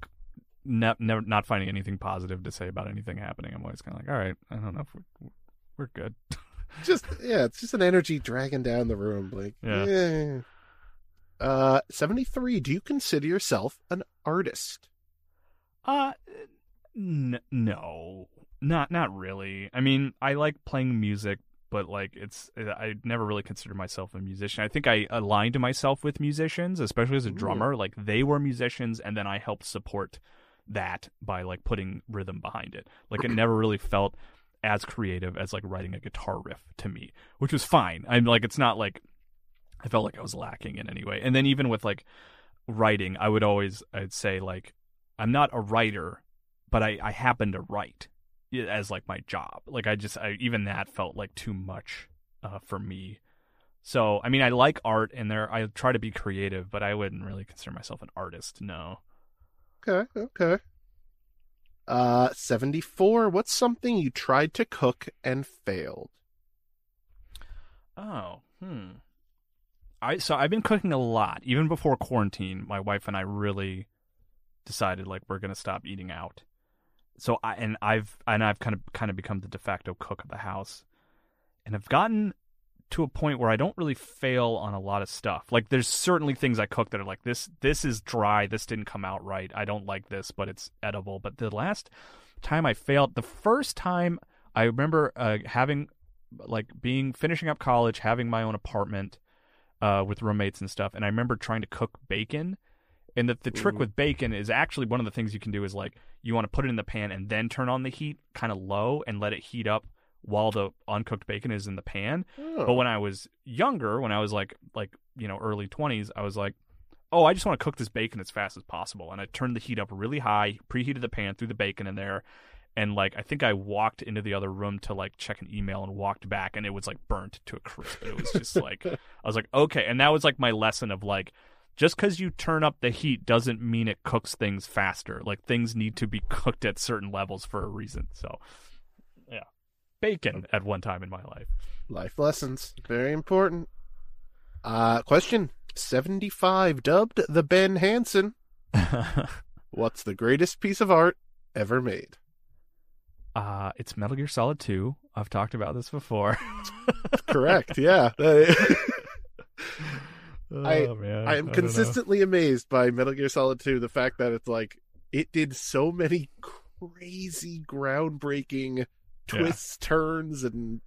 not never not finding anything positive to say about anything happening, I'm always kind of like, all right, I don't know if we're, we're good. Just yeah, it's just an energy dragging down the room. Like Yeah. eh. Uh, seventy-three. Do you consider yourself an artist? Uh, n- no, not not really. I mean, I like playing music, but like it's uh, I never really considered myself a musician. I think I aligned myself with musicians, especially as a Ooh. drummer. Like they were musicians, and then I helped support that by like putting rhythm behind it. Like it never really felt as creative as like writing a guitar riff to me, which was fine. I'm like it's not like I felt like I was lacking in any way. And then even with like writing, I would always I'd say like I'm not a writer, but I, I happen to write as like my job. Like I just I, even that felt like too much uh, for me. So, I mean, I like art and there I try to be creative, but I wouldn't really consider myself an artist. No. Okay, okay. Uh, 74. What's something you tried to cook and failed? Oh, hmm. I so I've been cooking a lot. Even before quarantine, my wife and I really decided like we're gonna stop eating out. So I and I've and I've kind of kind of become the de facto cook of the house, and I've gotten to a point where I don't really fail on a lot of stuff. Like there's certainly things I cook that are like this this is dry, this didn't come out right. I don't like this, but it's edible. But the last time I failed, the first time I remember uh, having like being finishing up college, having my own apartment uh, with roommates and stuff, and I remember trying to cook bacon. And the the trick with bacon is actually one of the things you can do is like you want to put it in the pan and then turn on the heat kind of low and let it heat up while the uncooked bacon is in the pan. Oh. But when I was younger, when I was like like you know early twenties, I was like, oh, I just want to cook this bacon as fast as possible, and I turned the heat up really high, preheated the pan, threw the bacon in there, and like I think I walked into the other room to like check an email and walked back, and it was like burnt to a crisp. It was just like I was like, okay, and that was like my lesson of like. Just because you turn up the heat doesn't mean it cooks things faster. Like things need to be cooked at certain levels for a reason. So, yeah, bacon at one time in my life. Life lessons. Very important. Uh, question 75. Dubbed the Ben Hanson. What's the greatest piece of art ever made? Uh, it's Metal Gear Solid 2. I've talked about this before. Correct. Yeah. I oh, man. I am know. consistently amazed by Metal Gear Solid 2. The fact that it's like, it did so many crazy, groundbreaking twists, turns, and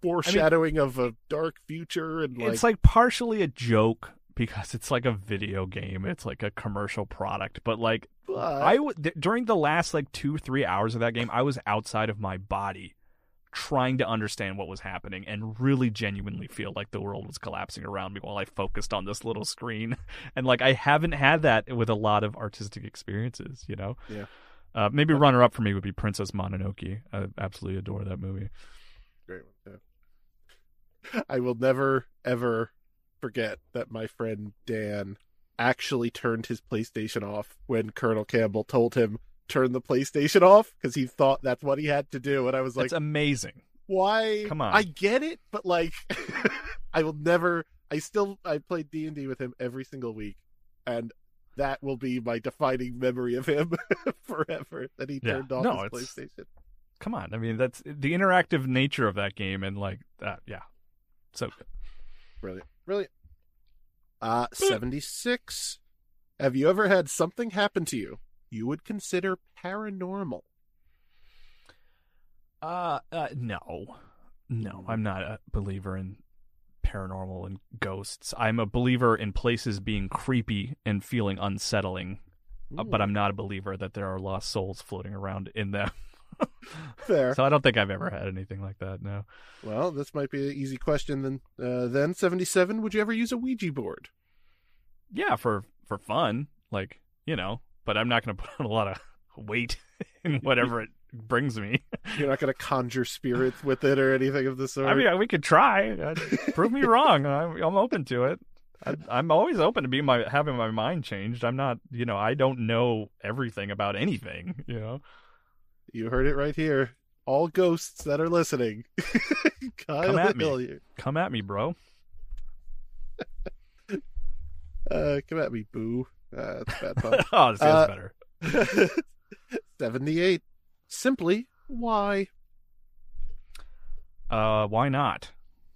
foreshadowing of a dark future. And like, It's like partially a joke because it's like a video game. It's like a commercial product. But like, but- I w- th- during the last like two, three hours of that game, I was outside of my body trying to understand what was happening and really genuinely feel like the world was collapsing around me while I focused on this little screen. And like I haven't had that with a lot of artistic experiences, you know. Yeah. Uh, maybe runner up for me would be Princess Mononoke. I absolutely adore that movie. Great one. Yeah. I will never ever forget that my friend Dan actually turned his PlayStation off when Colonel Campbell told him turn the PlayStation off because he thought that's what he had to do, and I was like, That's amazing. "Why? Come on. I get it, but like, I will never. I still I played D and D with him every single week, and." That will be my defining memory of him forever. That he Yeah. turned off No, his it's- PlayStation. Come on. I mean, that's the interactive nature of that game and like that. Yeah. So good. Brilliant. Brilliant. Uh 76. Have you ever had something happen to you you would consider paranormal? Uh, uh no. No, I'm not a believer in paranormal and ghosts. I'm a believer in places being creepy and feeling unsettling, uh, but I'm not a believer that there are lost souls floating around in them. fair. so I don't think I've ever had anything like that. No. Well, this might be an easy question then. Uh, then 77, would you ever use a Ouija board? Yeah, for for fun, like you know, but I'm not going to put on a lot of weight in whatever it brings me. You're not going to conjure spirits with it or anything of the sort. I mean, we could try. Uh, Prove me wrong. I'm, I'm open to it. I, I'm always open to be my having my mind changed. I'm not, you know, I don't know everything about anything. You know, you heard it right here. All ghosts that are listening. Kyle Come at me. Come at me, bro. Uh, come at me, boo. Uh, that's a bad pun. oh, this is Uh, better. 78. Simply, why? Uh, why not?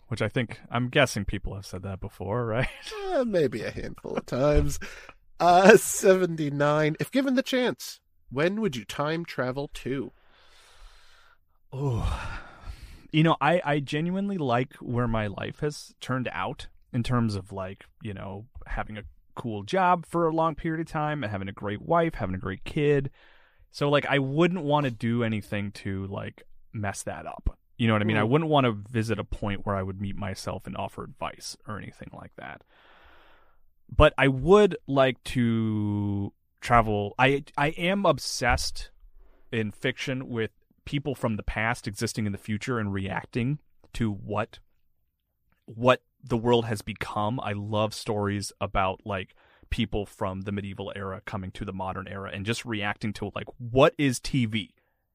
Which I think I'm guessing people have said that before, right? Eh, maybe a handful of times. Uh, 79. If given the chance, when would you time travel to? Oh, you know, I I genuinely like where my life has turned out in terms of like you know having a cool job for a long period of time and having a great wife, having a great kid. So like I wouldn't want to do anything to like mess that up. You know what I mean? I Mm. wouldn't want to visit a point where I would meet myself and offer advice or anything like that. But I would like to travel. I I am obsessed in fiction with people from the past existing in the future and reacting to what what the world has become. I love stories about like people from the medieval era coming to the modern era and just reacting to like what is TV?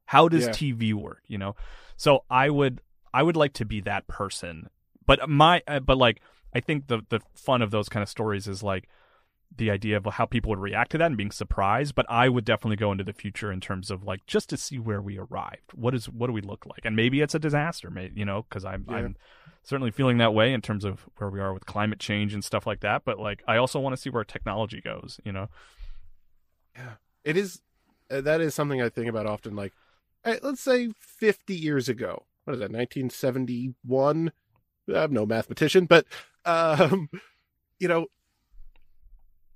How does Yeah. TV work, you know? So I would I would like to be that person. But my uh, but like I think the the fun of those kind of stories is like the idea of how people would react to that and being surprised. But I would definitely go into the future in terms of like just to see where we arrived. What is what do we look like? And maybe it's a disaster, maybe you know, because I'm Yeah. I'm certainly feeling that way in terms of where we are with climate change and stuff like that. But like I also want to see where technology goes. You know, yeah it is uh, that is something I think about often. Like, right, let's say fifty years ago, what is that? Nineteen seventy one. I'm no mathematician, but um, you know,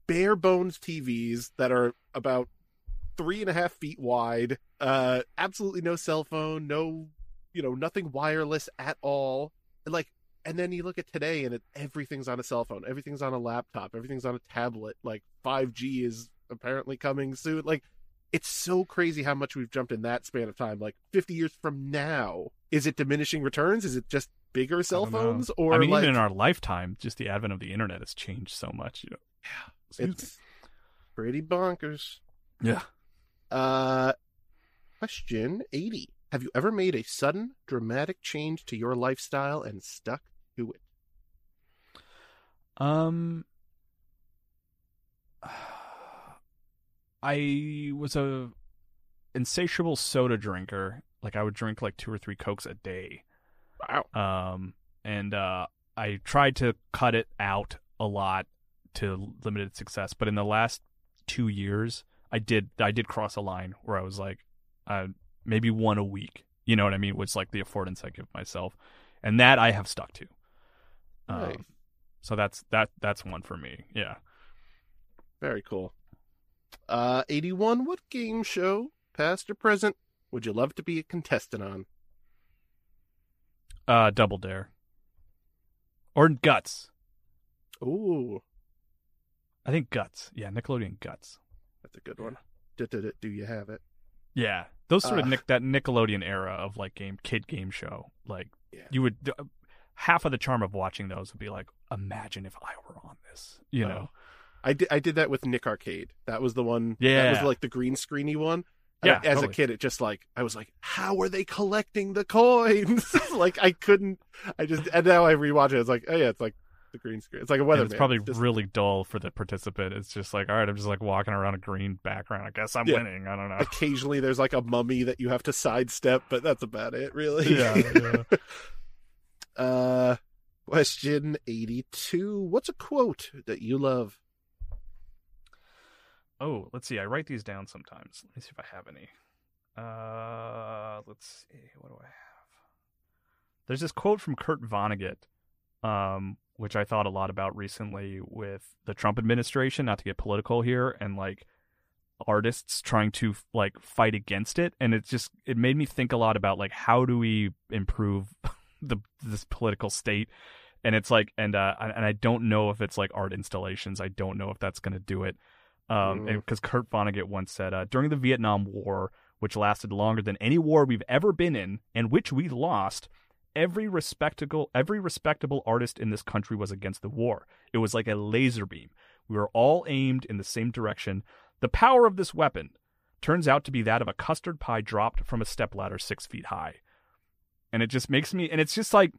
bare bones TVs that are about three and a half feet wide. Uh, absolutely no cell phone, no, you know, nothing wireless at all. And like, and then you look at today, and it, everything's on a cell phone, everything's on a laptop, everything's on a tablet. Like, five G is apparently coming soon. Like, it's so crazy how much we've jumped in that span of time. Like, fifty years from now, is it diminishing returns? Is it just bigger cell don't know. phones, or I mean, like, even in our lifetime, just the advent of the internet has changed so much. You know, Excuse me. it's pretty bonkers. yeah. Uh, question 80. Have you ever made a sudden, dramatic change to your lifestyle and stuck to it? Um, I was a insatiable soda drinker. Like I would drink like two or three cokes a day. Wow. Um, and uh, I tried to cut it out a lot to limited success. But in the last two years, I did I did cross a line where I was like, uh, maybe one a week. You know what I mean? Which like the affordance I give myself, and that I have stuck to. Um, so that's that that's one for me. Yeah. Very cool. Uh, 81. What game show, past or present, would you love to be a contestant on? Uh, Double Dare. Or Guts. Ooh, I think Guts. Yeah, Nickelodeon Guts. that's a good one. Do, do, do, do you have it? Yeah, those sort of Uh. Nick that Nickelodeon era of like game kid game show. Like Yeah. you would uh, half of the charm of watching those would be like, imagine if I were on this. You Oh. know? I did, I did that with Nick Arcade. That was the one. Yeah, That was like the green screeny one. Yeah, I- as totally. a kid, it just like I was like, how are they collecting the coins? like I couldn't. I just and now I rewatch it. It's like, oh yeah, it's like the green screen. It's like a weather. it's probably really dull for the participant. It's just like, all right, I'm just like walking around a green background. I guess I'm Yeah. winning. I don't know. Occasionally, there's like a mummy that you have to sidestep, but that's about it, really. yeah, yeah. Uh, question eighty-two. What's a quote that you love? Oh, let's see. I write these down sometimes. Let me see if I have any. Uh, let's see. What do I have? There's this quote from Kurt Vonnegut, um, which I thought a lot about recently with the Trump administration. Not to get political here, and like artists trying to like fight against it, and it just it made me think a lot about like how do we improve the this political state. And it's like, and uh, and I don't know if it's like art installations. I don't know if that's going to do it um, Mm. because Kurt Vonnegut once said, uh, during the Vietnam War, which lasted longer than any war we've ever been in, and which we lost, every respectable every respectable artist in this country was against the war. It was like a laser beam. We were all aimed in the same direction. The power of this weapon turns out to be that of a custard pie dropped from a stepladder six feet high. And it just makes me, and it's just like,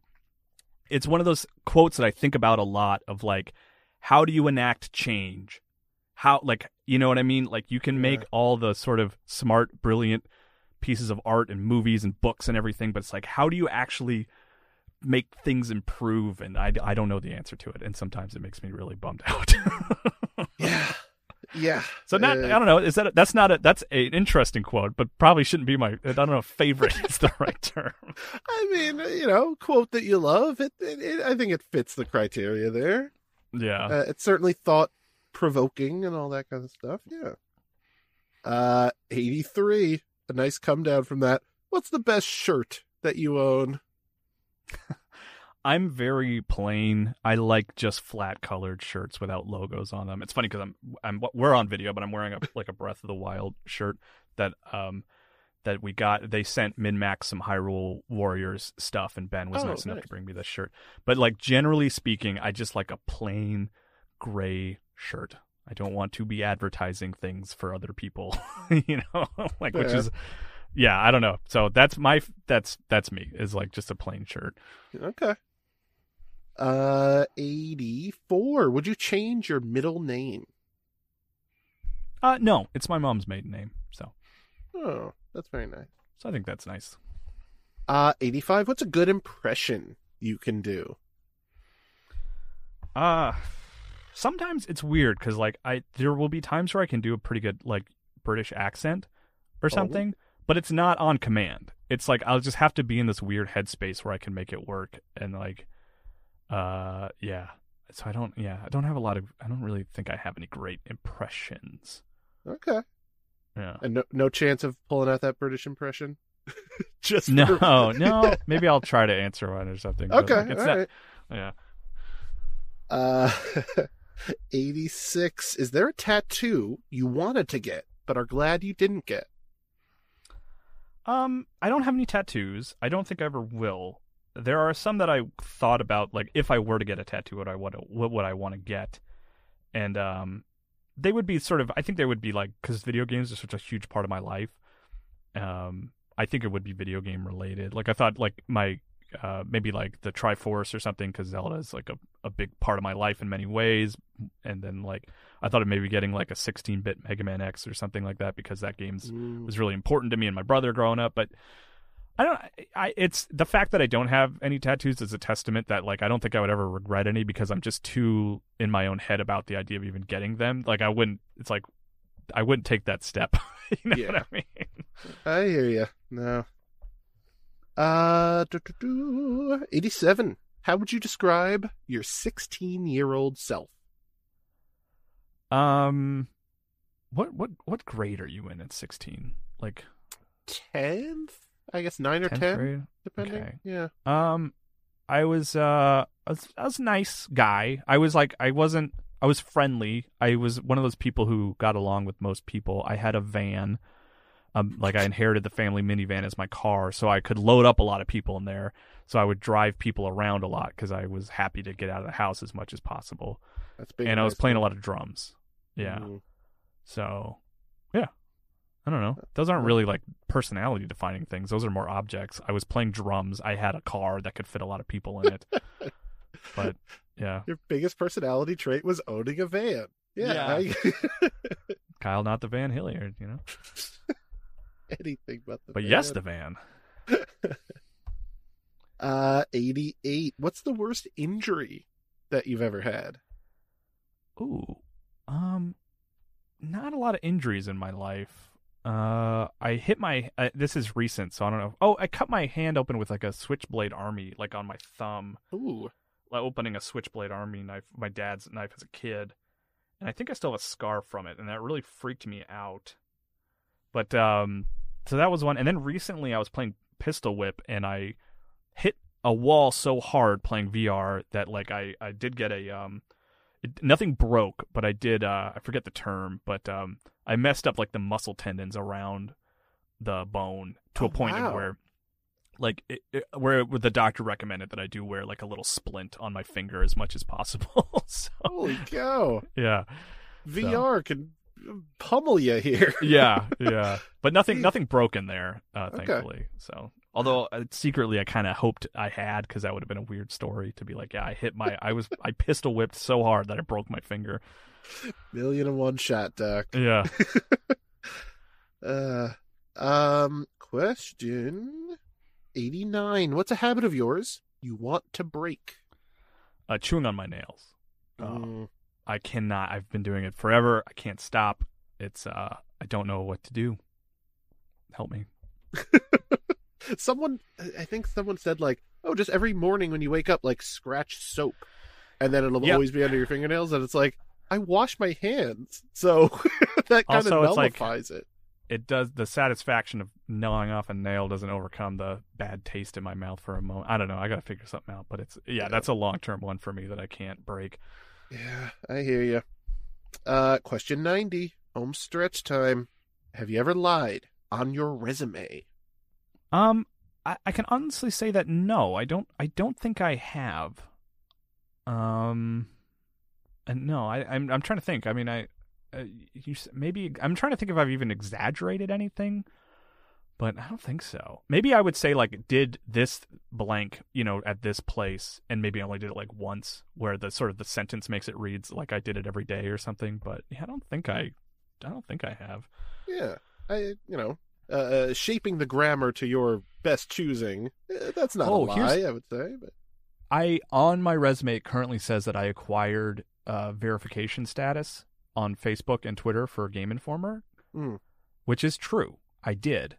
it's one of those quotes that I think about a lot of like, how do you enact change? How, like, you know what I mean? Like, you can make all the sort of smart, brilliant pieces of art and movies and books and everything, but it's like, how do you actually make things improve? And I, I don't know the answer to it. And sometimes it makes me really bummed out. Yeah, yeah. So not, Uh, I don't know. Is that that's not a that's an interesting quote, but probably shouldn't be my. I don't know. Favorite is the right term. I mean, you know, quote that you love. It, it, it I think it fits the criteria there. Yeah. Uh, it's certainly thought provoking and all that kind of stuff. Yeah. Uh, eighty-three. A nice come down from that. What's the best shirt that you own? I'm very plain. I like just flat colored shirts without logos on them. It's funny because I'm I'm we're on video, but I'm wearing a like a Breath of the Wild shirt that um that we got. They sent MinnMax some Hyrule Warriors stuff, and Ben was Oh, nice enough to bring me this shirt. But like generally speaking, I just like a plain gray shirt. I don't want to be advertising things for other people, you know, like which is, yeah, I don't know. So that's my that's that's me is like just a plain shirt. Okay. Uh, 84. Would you change your middle name? Uh, no, it's my mom's maiden name, so Oh, that's very nice. so I think that's nice. Uh, 85. What's a good impression you can do? Uh sometimes it's weird because like I there will be times where I can do a pretty good like British accent or something, but it's not on command. It's like I'll just have to be in this weird headspace where I can make it work and like uh yeah. So I don't yeah, I don't have a lot of I don't really think I have any great impressions. Okay. Yeah. And no, no chance of pulling out that British impression? Just No, for- no. Maybe I'll try to answer one or something. Okay. like, it's all not- right. yeah. Uh, 86. Is there a tattoo you wanted to get, but are glad you didn't get? Um, I don't have any tattoos. I don't think I ever will. There are some that I thought about, like if I were to get a tattoo, what I would what would I want to get, and um, they would be sort of. I think they would be like because video games are such a huge part of my life. Um, I think it would be video game related. Like I thought, like my uh maybe like the Triforce or something because Zelda is like a a big part of my life in many ways. And then like I thought of maybe getting like a 16-bit Mega Man X or something like that because that game's was really important to me and my brother growing up but i don't i it's the fact that i don't have any tattoos is a testament that like i don't think i would ever regret any because i'm just too in my own head about the idea of even getting them like i wouldn't it's like i wouldn't take that step you know Yeah. what i mean I hear you. No. Uh, doo, doo, doo. 87. How would you describe your 16 year old self? um what what what grade are you in at 16 like 10th? I guess 9 or 10th 10, grade? depending. Okay. Yeah. Um, I was uh, I was, I was a nice guy. I was like, I wasn't. I was friendly. I was one of those people who got along with most people. I had a van. Um, like I inherited the family minivan as my car, so I could load up a lot of people in there. So I would drive people around a lot because I was happy to get out of the house as much as possible. That's big. and I was nice. playing a lot of drums. Yeah. Mm. So, yeah. I don't know. Those aren't really like personality defining things. Those are more objects. I was playing drums. I had a car that could fit a lot of people in it. but yeah, Your biggest personality trait was owning a van. Yeah. Yeah. I- Kyle, not the Van Hilliard, you know. anything but the But van. yes, the van. Uh, 88. What's the worst injury that you've ever had? Ooh, um, not a lot of injuries in my life. Uh, I hit my. Uh, this is recent, so I don't know. Oh, I cut my hand open with like a switchblade army, like on my thumb. Ooh. like opening a switchblade army knife, my dad's knife as a kid, and I think I still have a scar from it, and that really freaked me out. But um, so that was one, and then recently I was playing Pistol Whip, and I hit a wall so hard playing VR that like I I did get a um, it, nothing broke, but I did uh I forget the term, but um I messed up like the muscle tendons around the bone to Oh, a point wow. where like it, it, where the doctor recommended that I do wear like a little splint on my finger as much as possible. so Holy cow. yeah, VR can pummel you here. yeah, yeah, but nothing nothing broken there, uh, Okay. thankfully. So although uh, secretly I kind of hoped I had because that would have been a weird story to be like, yeah, I hit my I was I pistol whipped so hard that I broke my finger. Million and one shot, Doc. Yeah. Uh, um, question 89. What's a habit of yours you want to break? uh, chewing on my nails. Mm, I cannot. I've been doing it forever. I can't stop. It's uh, I don't know what to do. Help me. someone, I think someone said, like, oh, just every morning when you wake up, like, scratch soap. And then it'll Yeah. always be under your fingernails. And it's like, I wash my hands. So that kind Also, of it's like- it. It does the satisfaction of gnawing off a nail doesn't overcome the bad taste in my mouth for a moment. I don't know. I got to figure something out. But it's yeah, Yeah. that's a long term one for me that I can't break. Yeah, I hear you. Uh, question 90. Home stretch time. Have you ever lied on your resume? Um, I, I can honestly say that no, I don't. I don't think I have. Um, and no, I, I'm I'm trying to think. I mean, I, uh, you maybe I'm trying to think if I've even exaggerated anything, but I don't think so. Maybe I would say like did this blank, you know, at this place, and maybe I only did it like once, where the sort of the sentence makes it reads like I did it every day or something. But yeah, I don't think I, I don't think I have. Yeah, I you know, uh, uh, shaping the grammar to your best choosing. eh, that's not Oh, a lie, I would say. But I on my resume it currently says that I acquired uh, verification status on Facebook and Twitter for Game Informer, Mm. which is true. I did,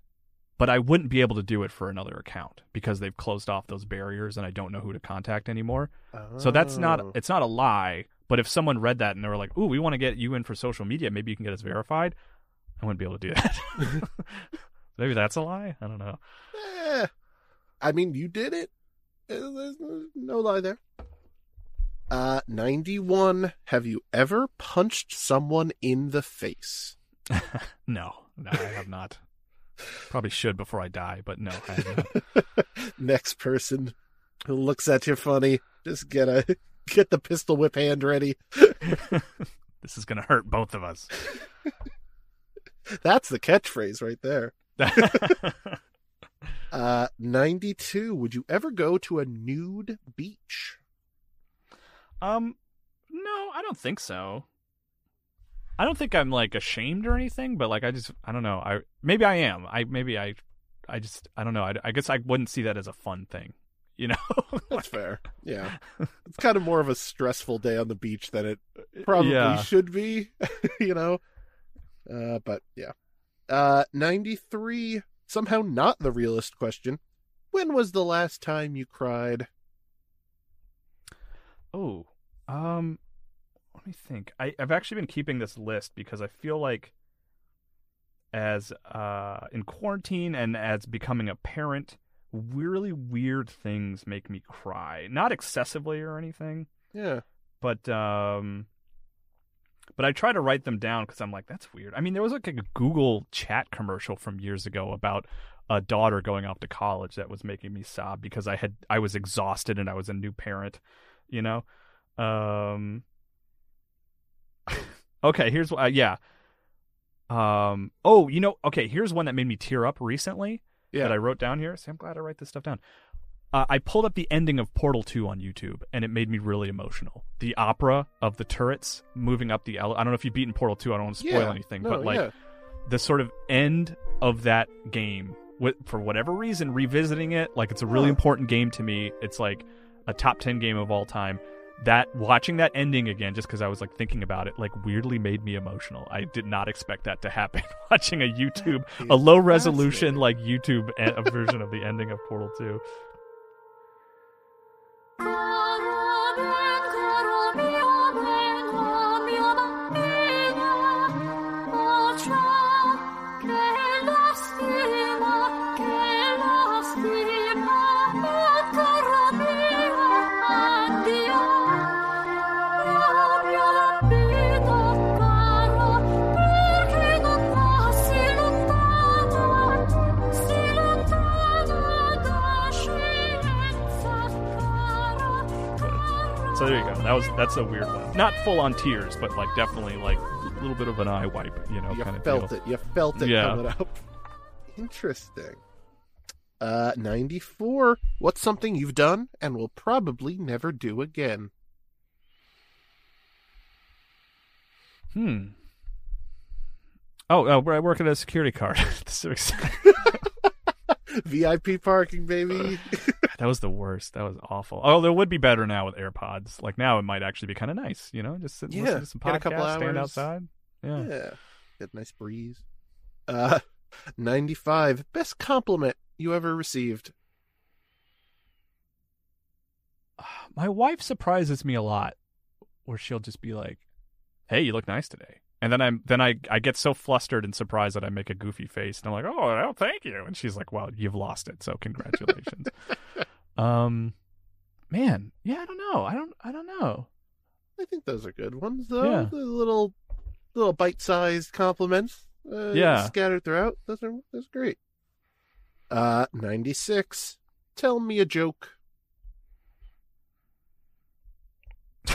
but I wouldn't be able to do it for another account because they've closed off those barriers and I don't know who to contact anymore. So that's not Oh. it's not a lie. But if someone read that and they were like, "Ooh, we want to get you in for social media, maybe you can get us verified," I wouldn't be able to do that. maybe that's a lie. I don't know. Eh, I mean, you did it. Eh, There's no lie there. Uh, 91. Have you ever punched someone in the face? No, no, I have not. Probably should before I die, but no. Next person who looks at you funny, just get a get the pistol whip hand ready. this is gonna hurt both of us. That's the catchphrase right there. Uh, 92. Would you ever go to a nude beach? um, no, I don't think so. I don't think I'm like ashamed or anything, but like I just I don't know. I maybe I am. I maybe I I just I don't know. I, I guess I wouldn't see that as a fun thing, you know. That's fair. Yeah. It's kind of more of a stressful day on the beach than it probably Yeah. should be, you know? Uh, but yeah. Uh, 93. Somehow not the realist question. When was the last time you cried? Oh, um, me think. I, I've actually been keeping this list because I feel like as uh in quarantine and as becoming a parent, really weird things make me cry. Not excessively or anything, Yeah. but um but I try to write them down because I'm like, that's weird. I mean, there was like a Google chat commercial from years ago about a daughter going off to college that was making me sob because I had I was exhausted and I was a new parent, you know. Um. Okay, here's uh, yeah. Um. Oh, you know. Okay, here's one that made me tear up recently Yeah. that I wrote down here. See, I'm glad I write this stuff down. Uh, I pulled up the ending of Portal 2 on YouTube, and it made me really emotional. The opera of the turrets moving up the. Ele- I don't know if you've beaten Portal 2. I don't want to spoil Yeah. anything, No, but like yeah. the sort of end of that game, with, for whatever reason, revisiting it, like it's a really important game to me. It's like a top 10 game of all time. That watching that ending again, just because I was like thinking about it, like weirdly made me emotional. I did not expect that to happen. watching a YouTube, a low resolution like YouTube a version of the ending of Portal 2. Was that's a weird one. Not full on tears, but like definitely like a little bit of an eye wipe, you know, you kind of felt it. You felt it Yeah. coming up. Interesting. Uh, 94. What's something you've done and will probably never do again? Hmm. Oh, I work at a security card. so excited. VIP parking, baby. that was the worst. That was awful. Oh, it would be better now with AirPods. Like now, it might actually be kind of nice. You know, just sit and Yeah, listen to some podcasts, couple stand outside. Yeah. yeah. Get a nice breeze. Uh, 95. Best compliment you ever received? My wife surprises me a lot, where she'll just be like, "Hey, you look nice today," and then I'm then I I get so flustered and surprised that I make a goofy face, and I'm like, "Oh, well, thank you," and she's like, "Well, you've lost it, so congratulations." um, man, yeah, I don't know, I don't, I don't know. I think those are good ones, though. Yeah. The little, little bite-sized compliments. uh, Yeah. scattered throughout. Those are those are great. Uh, ninety six. Tell me a joke.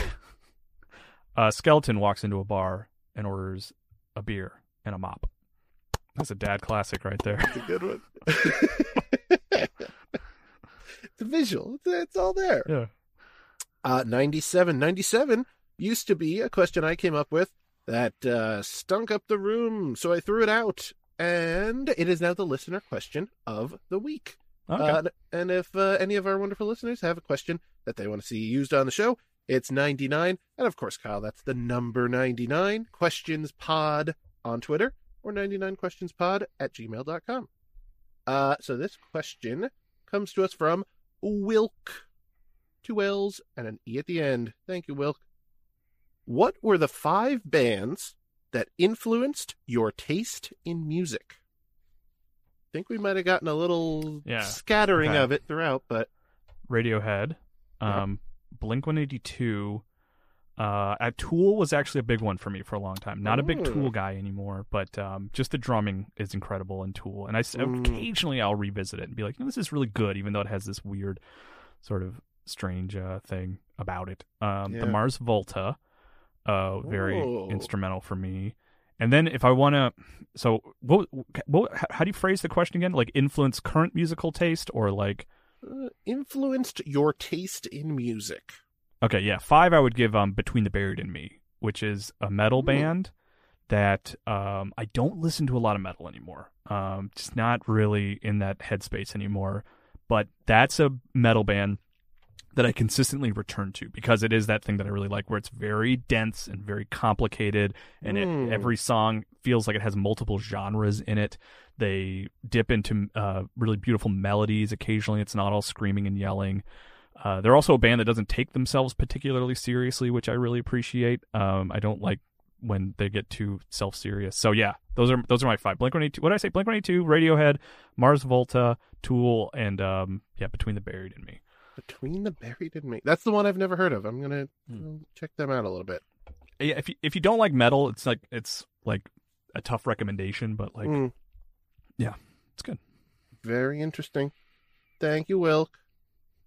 A skeleton walks into a bar and orders a beer and a mop. That's a dad classic right there. It's a good one. it's a visual. It's, it's all there. Yeah. Uh, 97. 97 used to be a question I came up with that uh, stunk up the room, so I threw it out. And it is now the listener question of the week. Okay. Uh, and if uh, any of our wonderful listeners have a question that they want to see used on the show, it's 99. And of course, Kyle, that's the number 99 questions pod on Twitter or 99questionspod at gmail.com. Uh, so this question comes to us from Wilk. Two L's and an E at the end. Thank you, Wilk. What were the five bands that influenced your taste in music? I think we might have gotten a little Yeah. scattering Okay. of it throughout, but Radiohead, Yeah. Blink 182. Uh, uh, Tool was actually a big one for me for a long time. Not a big Tool guy anymore, but um, just the drumming is incredible in Tool. And I Mm. occasionally I'll revisit it and be like, no, this is really good, even though it has this weird, sort of strange uh, thing about it. Um, Yeah. The Mars Volta, uh, very Ooh. instrumental for me. And then if I want to, so what, what? How do you phrase the question again? Like influence current musical taste, or like uh, influenced your taste in music. Okay, yeah. Five I would give um Between the Buried and Me, which is a metal Ooh. band that um I don't listen to a lot of metal anymore. Um just not really in that headspace anymore. But that's a metal band that I consistently return to because it is that thing that I really like where it's very dense and very complicated and Mm. it, every song feels like it has multiple genres in it. They dip into uh, really beautiful melodies. Occasionally, it's not all screaming and yelling. Uh, they're also a band that doesn't take themselves particularly seriously, which I really appreciate. Um, I don't like when they get too self serious. So yeah, those are those are my five. Blink One Eighty Two. What did I say? Blink One Eighty Two, Radiohead, Mars Volta, Tool, and um, yeah, Between the Buried and Me. Between the Buried and Me. That's the one I've never heard of. I'm gonna Hmm. check them out a little bit. Yeah, if you if you don't like metal, it's like it's like a tough recommendation, but like Mm, it's good. very interesting. Thank you, Wilk.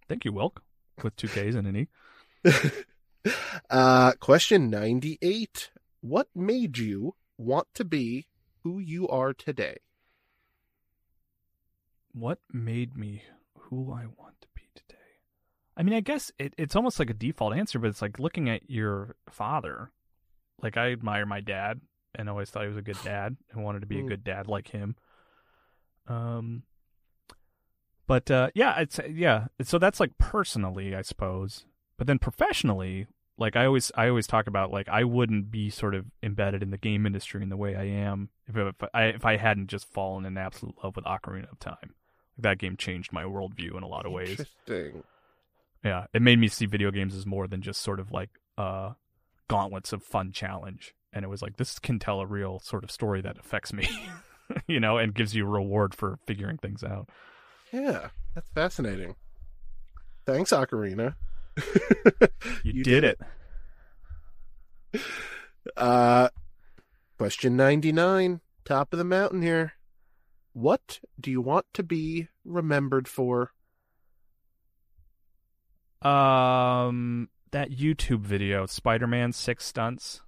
Thank you, Wilk, with two K's and an E. uh, question 98. What made you want to be who you are today? What made me who I want to be today? I mean, I guess it, it's almost like a default answer, but it's like looking at your father. Like I admire my dad and always thought he was a good dad and wanted to be a Mm. good dad like him. Um, but uh, yeah, it's yeah. So that's like personally, I suppose. But then professionally, like I always I always talk about like I wouldn't be sort of embedded in the game industry in the way I am if if I if I hadn't just fallen in absolute love with Ocarina of Time. That game changed my worldview in a lot of ways. Interesting. Yeah, it made me see video games as more than just sort of like uh gauntlets of fun challenge. And it was like this can tell a real sort of story that affects me, you know, and gives you a reward for figuring things out. Yeah, that's fascinating. Thanks, Ocarina. You, You did, did it. Uh, question 99, top of the mountain here. What do you want to be remembered for? Um, that YouTube video, Spider-Man Six Stunts.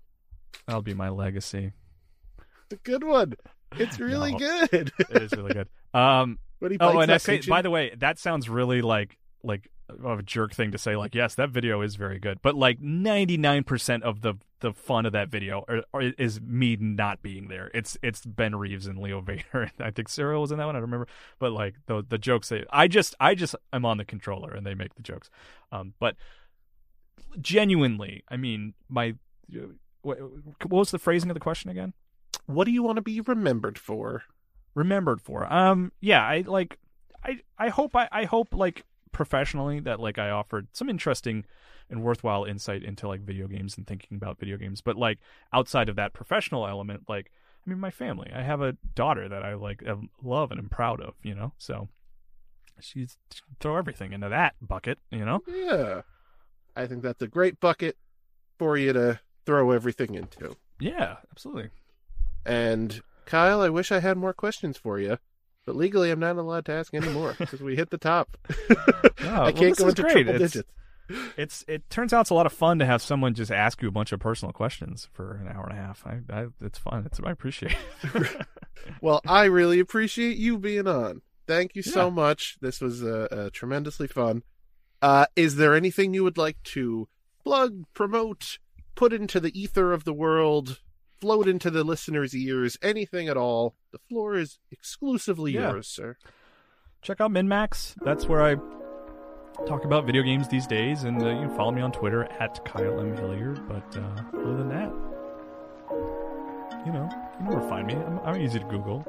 That'll be my legacy. It's a good one. It's really No. good. It is really good. Um, oh, and I say, by the way, that sounds really like like of a jerk thing to say. Like, yes, that video is very good, but like ninety nine percent of the the fun of that video are, are, is me not being there. It's it's Ben Reeves and Leo Vader. And I think Cyril was in that one. I don't remember, but like the the jokes they, I just I just I'm on the controller and they make the jokes. Um, but genuinely, I mean, my what, what was the phrasing of the question again? what do you want to be remembered for? remembered for. Um, yeah, I like, I I hope I I hope like professionally that like I offered some interesting and worthwhile insight into like video games and thinking about video games. But like outside of that professional element, like I mean, my family. I have a daughter that I like love and am proud of. You know, so she's throw everything into that bucket. You know. Yeah. I think that's a great bucket for you to throw everything into. Yeah, absolutely. And Kyle, I wish I had more questions for you, but legally I'm not allowed to ask any more because we hit the top. Oh, I can't go into great. triple It's- digits. It's it turns out it's a lot of fun to have someone just ask you a bunch of personal questions for an hour and a half. I, I it's fun. It's I appreciate. it. Well, I really appreciate you being on. Thank you so much. This was uh, uh, tremendously fun. Uh, is there anything you would like to plug, promote, put into the ether of the world, float into the listeners' ears, anything at all? The floor is exclusively Yeah. yours, sir. Check out MinnMax. That's where I talk about video games these days, and uh, you can follow me on Twitter at Kyle M Hilliard. But uh, other than that, you know, you know where to find me. I'm, I'm easy to Google.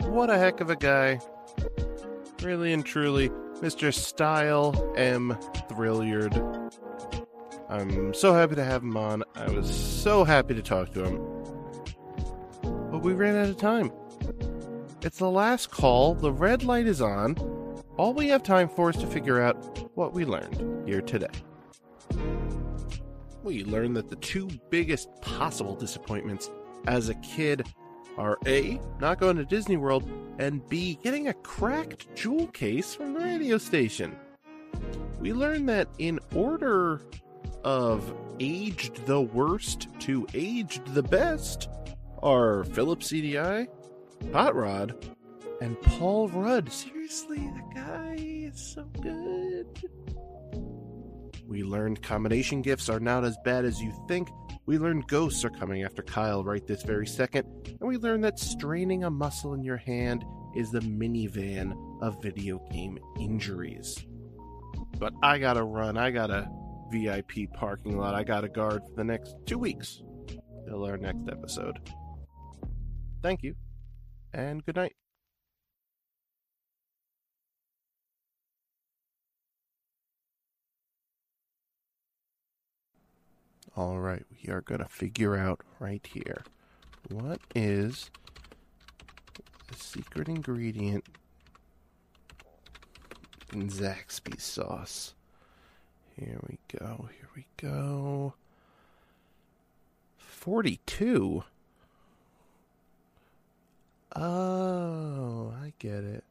What a heck of a guy. Really and truly, Mr. Style M. Thrilliard. I'm so happy to have him on. I was so happy to talk to him. But we ran out of time. It's the last call, the red light is on. All we have time for is to figure out what we learned here today. We learned that the two biggest possible disappointments as a kid are A, not going to Disney World, and B, getting a cracked jewel case from the radio station. We learned that in order of aged the worst to aged the best are Philip CDI, Hot Rod, and Paul Rudd. Seriously, the guy is so good. We learned combination gifts are not as bad as you think. We learned ghosts are coming after Kyle right this very second. And we learned that straining a muscle in your hand is the minivan of video game injuries. But I gotta run. I got a VIP parking lot. I got a guard for the next two weeks till our next episode. Thank you, and good night. All right, we are going to figure out right here what is the secret ingredient in Zaxby's sauce. Here we go. Here we go. 42. Oh, I get it.